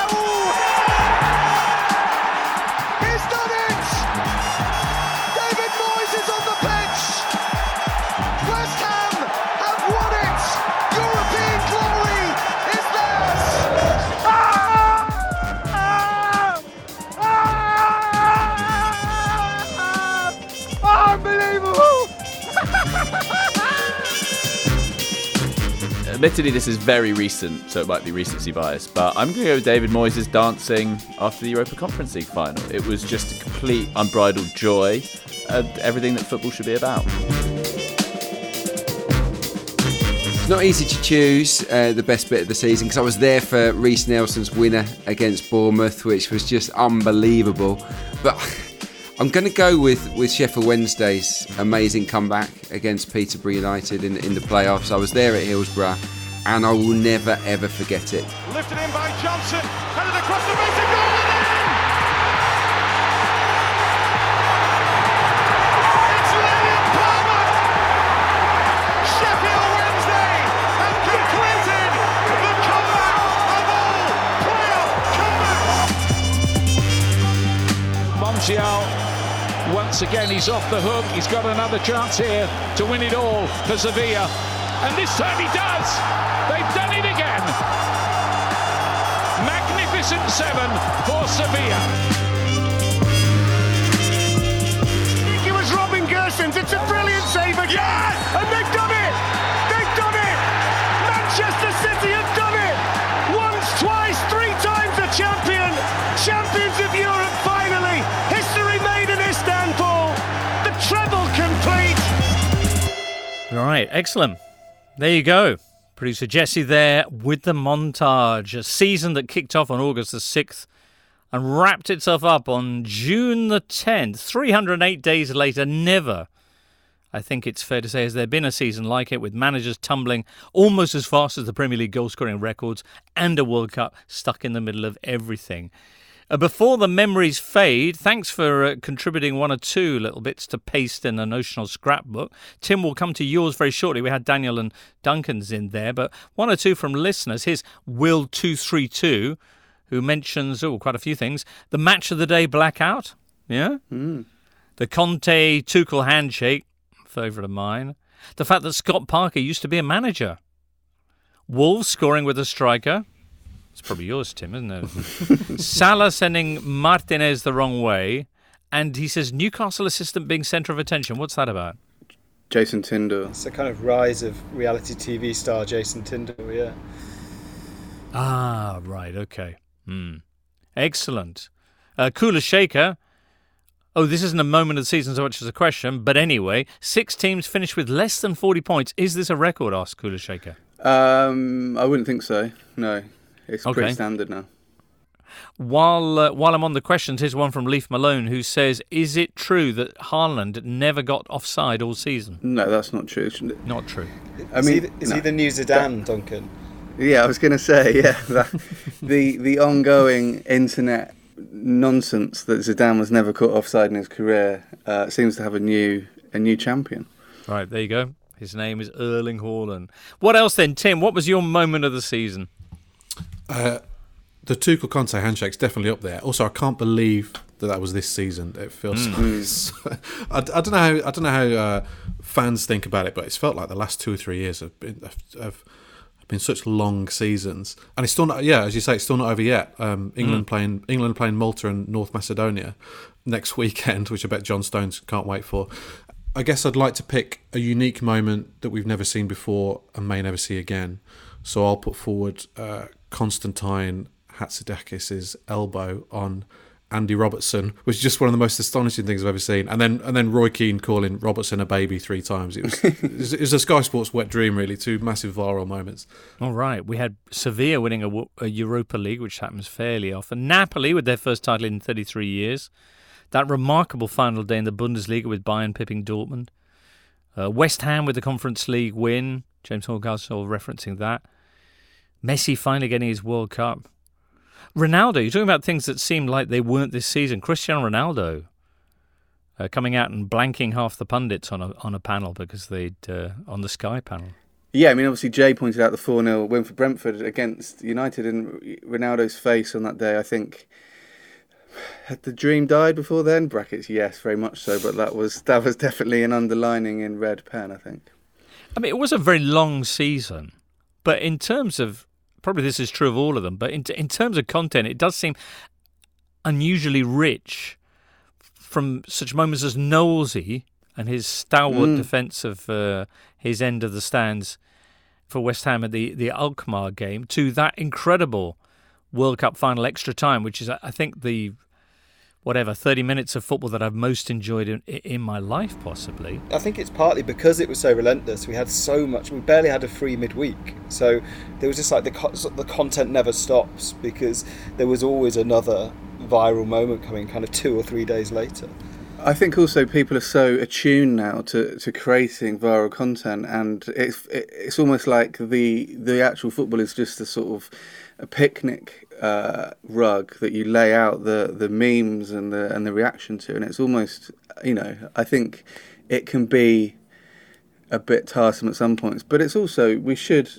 Admittedly, this is very recent, so it might be recency bias, but I'm going to go with David Moyes' dancing after the Europa Conference League final. It was just a complete unbridled joy and everything that football should be about. It's not easy to choose uh, the best bit of the season because I was there for Reiss Nelson's winner against Bournemouth, which was just unbelievable. But I'm going to go with, with Sheffield Wednesday's amazing comeback against Peterborough United in, in the playoffs. I was there at Hillsborough and I will never ever forget it. Lifted in by Johnson, headed across the base and goal and in! It's Liam Palmer! Sheffield Wednesday have completed the comeback of all playoff comebacks! Montiel, once again, he's off the hook. He's got another chance here to win it all for Sevilla. And this time he does. They've done it again. Magnificent seven for Sevilla. It was Robin Gersons. It's a brilliant save again. Yes! And they've done it. They've done it. Manchester City have done it. Once, twice, three times the champion. Champions of Europe finally. History made in Istanbul. The treble complete. All right, excellent. There you go. Producer Jesse there with the montage. A season that kicked off on August the 6th and wrapped itself up on June the 10th. 308 days later, never, I think it's fair to say, has there been a season like it with managers tumbling almost as fast as the Premier League goal scoring records and a World Cup stuck in the middle of everything. Uh, before the memories fade, thanks for uh, contributing one or two little bits to paste in a notional scrapbook. Tim will come to yours very shortly. We had Daniel and Duncan's in there, but one or two from listeners. Here's Will232, who mentions, oh, quite a few things. The match of the day blackout. Yeah? The Conte Tuchel handshake, favourite of mine. The fact that Scott Parker used to be a manager. Wolves scoring with a striker. It's probably yours, Tim, isn't it? Salah sending Martinez the wrong way. And he says Newcastle assistant being centre of attention. What's that about? Jason Tyndall. It's a kind of rise of reality TV star Jason Tyndall, yeah. Ah, right, okay. Hmm. Excellent. Uh, Kula Shaker. Oh, this isn't a moment of the season so much as a question, but anyway, six teams finished with less than 40 points. Is this a record? asked Kula Shaker. Um, I wouldn't think so. No, it's Okay. pretty standard now. While uh, while I'm on the questions, here's one from Leaf Malone who says, "Is it true that Haaland never got offside all season?" No, that's not true. Not true. I is mean, he, is no. he the new Zidane, Duncan? Yeah, I was going to say, yeah, that, the the ongoing internet nonsense that Zidane was never caught offside in his career uh, seems to have a new a new champion. Right, there you go. His name is Erling Haaland. What else then, Tim? What was your moment of the season? Uh, the Tuchel Conte handshake's definitely up there. Also, I can't believe that that was this season. It feels. Mm. I, I don't know how I don't know how uh, fans think about it, but it's felt like the last two or three years have been have, have been such long seasons, and it's still not. Yeah, as you say, it's still not over yet. Um, England Mm. playing England playing Malta and North Macedonia next weekend, which I bet John Stones can't wait for. I guess I'd like to pick a unique moment that we've never seen before and may never see again. So I'll put forward uh, Constantine Hatzidakis' elbow on Andy Robertson, which is just one of the most astonishing things I've ever seen. And then and then Roy Keane calling Robertson a baby three times. It was it was, a Sky Sports wet dream, really. Two massive viral moments. All right, we had Sevilla winning a, a Europa League, which happens fairly often. Napoli with their first title in 33 years. That remarkable final day in the Bundesliga with Bayern pipping Dortmund. Uh, West Ham with the Conference League win. James Horncastle referencing that. Messi finally getting his World Cup. Ronaldo, you're talking about things that seemed like they weren't this season. Cristiano Ronaldo uh, coming out and blanking half the pundits on a on a panel because they'd uh, on the Sky panel. Yeah, I mean, obviously Jay pointed out the four 0 win for Brentford against United, and Ronaldo's face on that day. I think had the dream died before then. Brackets, yes, very much so. But that was that was definitely an underlining in red pen. I think. I mean, it was a very long season, but in terms of probably this is true of all of them, but in in terms of content, it does seem unusually rich from such moments as Knowlesy and his stalwart Mm. defence of uh, his end of the stands for West Ham at the, the Alkmaar game to that incredible World Cup final extra time, which is, I think, the whatever 30 minutes of football that I've most enjoyed in, in my life, possibly. I think it's partly because it was so relentless. We had so much. We barely had a free midweek, so there was just like the the content never stops because there was always another viral moment coming, kind of two or three days later. I think also people are so attuned now to, to creating viral content, and it's it's almost like the the actual football is just a sort of a picnic uh, rug that you lay out the, the memes and the and the reaction to, and it's almost you know I think it can be a bit tiresome at some points, but it's also we should.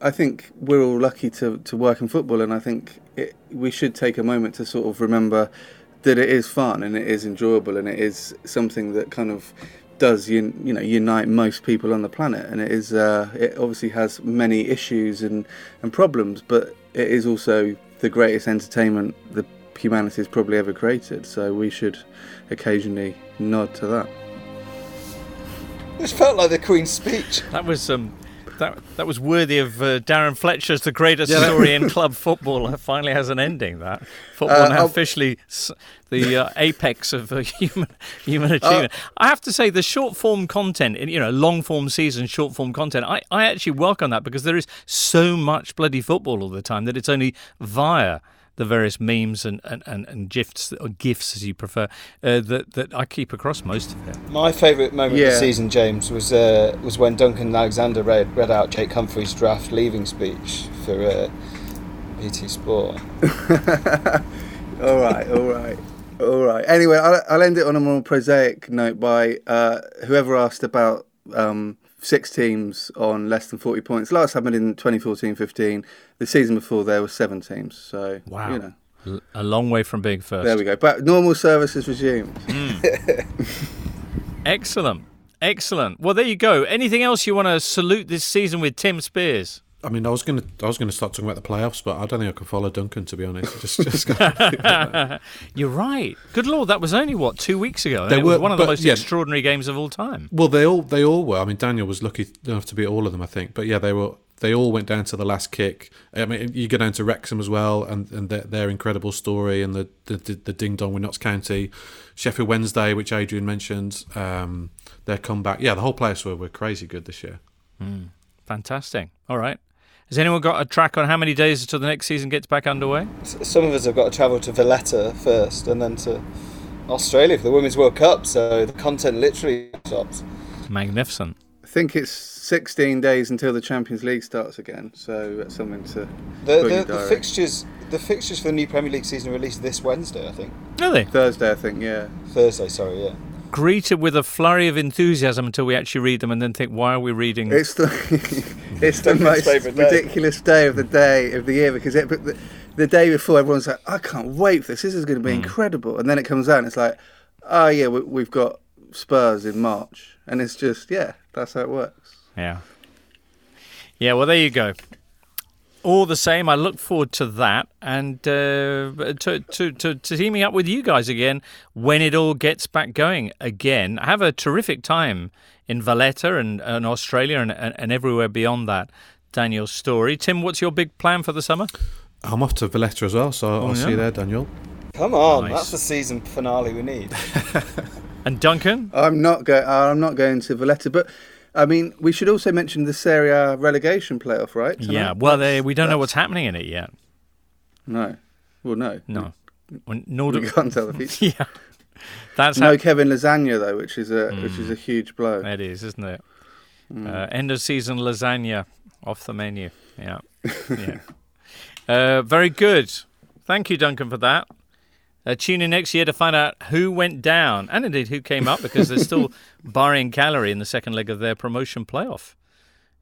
I think we're all lucky to, to work in football, and I think it, we should take a moment to sort of remember that it is fun and it is enjoyable and it is something that kind of does you, you know unite most people on the planet and it is uh, it obviously has many issues and, and problems but it is also the greatest entertainment the humanity has probably ever created. So we should occasionally nod to that. This felt like the Queen's speech. That was um, that that was worthy of uh, Darren Fletcher's "The Greatest yeah. Story in Club Football." It finally has an ending. That football uh, now officially the uh, apex of uh, human human uh, achievement. I have to say, the short form content, in you know, long form season, short form content. I, I actually welcome that because there is so much bloody football all the time that it's only via the various memes and, and, and, and gifs or gifs as you prefer uh, that that I keep across most of it. My favourite moment yeah. of the season, James, was uh, was when Duncan Alexander read read out Jake Humphrey's draft leaving speech for uh, BT Sport. all right, all right. All right. Anyway, I'll, I'll end it on a more prosaic note by uh, whoever asked about um, six teams on less than 40 points. Last happened in 2014-15. The season before there were seven teams. So, wow. you know. A long way from being first. There we go. But normal service is resumed. Mm. Excellent. Excellent. Well, there you go. Anything else you want to salute this season with Tim Spiers? I mean, I was going to, I was going to start talking about the playoffs, but I don't think I can follow Duncan to be honest. Just, just You're right. Good lord, that was only what two weeks ago. They were one of the most yeah, extraordinary games of all time. Well, they all, they all were. I mean, Daniel was lucky enough to beat all of them, I think. But yeah, they were. They all went down to the last kick. I mean, you go down to Wrexham as well, and, and their, their incredible story, and the the, the, the ding dong with Notts County, Sheffield Wednesday, which Adrian mentioned, um, their comeback. Yeah, the whole place were, were crazy good this year. Mm, fantastic. All right. Has anyone got a track on how many days until the next season gets back underway? Some of us have got to travel to Valletta first and then to Australia for the Women's World Cup, so the content literally stops. Magnificent. I think it's 16 days until the Champions League starts again, so that's something to. The, the, the fixtures, the fixtures for the new Premier League season are released this Wednesday, I think. Really? Thursday, I think. Yeah. Thursday, sorry, yeah greeted with a flurry of enthusiasm until we actually read them and then think, why are we reading? It's the it's the most ridiculous day. day. of the day of the year because it, the, the, day before everyone's like, I can't wait for this. This is going to be mm. incredible, and then it comes out and it's like, oh yeah, we, we've got Spurs in March, and it's just yeah, that's how it works. Yeah. Yeah, well, there you go all the same, I look forward to that and uh, to, to, to, to, teaming up with you guys again when it all gets back going again. Have a terrific time in Valletta and, and Australia and, and, and everywhere beyond that. Daniel's story. Tim, what's your big plan for the summer? I'm off to Valletta as well, so oh, I'll yeah. see you there, Daniel. Come on, nice. that's the season finale we need. and Duncan? I'm not going. I'm not going to Valletta, but I mean, we should also mention the Serie A relegation playoff, right? Tonight? Yeah. Well, they, we don't know what's happening in it yet. No. Well, no. No. We, nor do we can't tell the future. yeah. That's no how... Kevin Lasagna though, which is a mm. which is a huge blow. It is, isn't it? Mm. Uh, end of season lasagna off the menu. Yeah. yeah. uh, very good. Thank you, Duncan, for that. Uh, tune in next year to find out who went down and indeed who came up because they're still Bari Cagliari in the second leg of their promotion playoff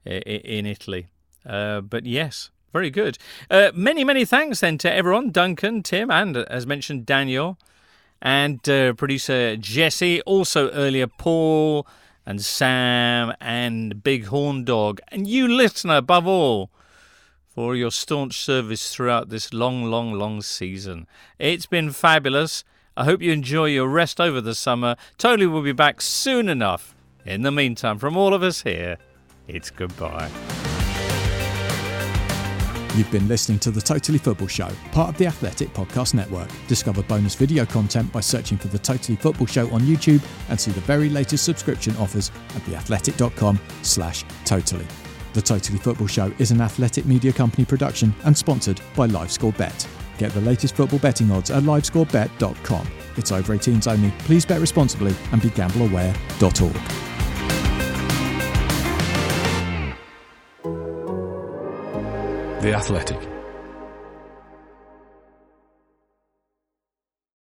in Italy. Uh, but yes, very good. Uh, many, many thanks then to everyone Duncan, Tim, and as mentioned, Daniel, and uh, producer Jesse. Also, earlier, Paul and Sam and Big Horn Dog, and you listener above all for your staunch service throughout this long, long, long season. It's been fabulous. I hope you enjoy your rest over the summer. Totally will be back soon enough. In the meantime, from all of us here, it's goodbye. You've been listening to the Totally Football Show, part of the Athletic Podcast Network. Discover bonus video content by searching for the Totally Football Show on YouTube and see the very latest subscription offers at theathletic.com slash totally. The Totally Football Show is an athletic media company production and sponsored by LiveScore Bet. Get the latest football betting odds at livescorebet.com. It's over 18s only. Please bet responsibly and be gambleaware.org. The Athletic.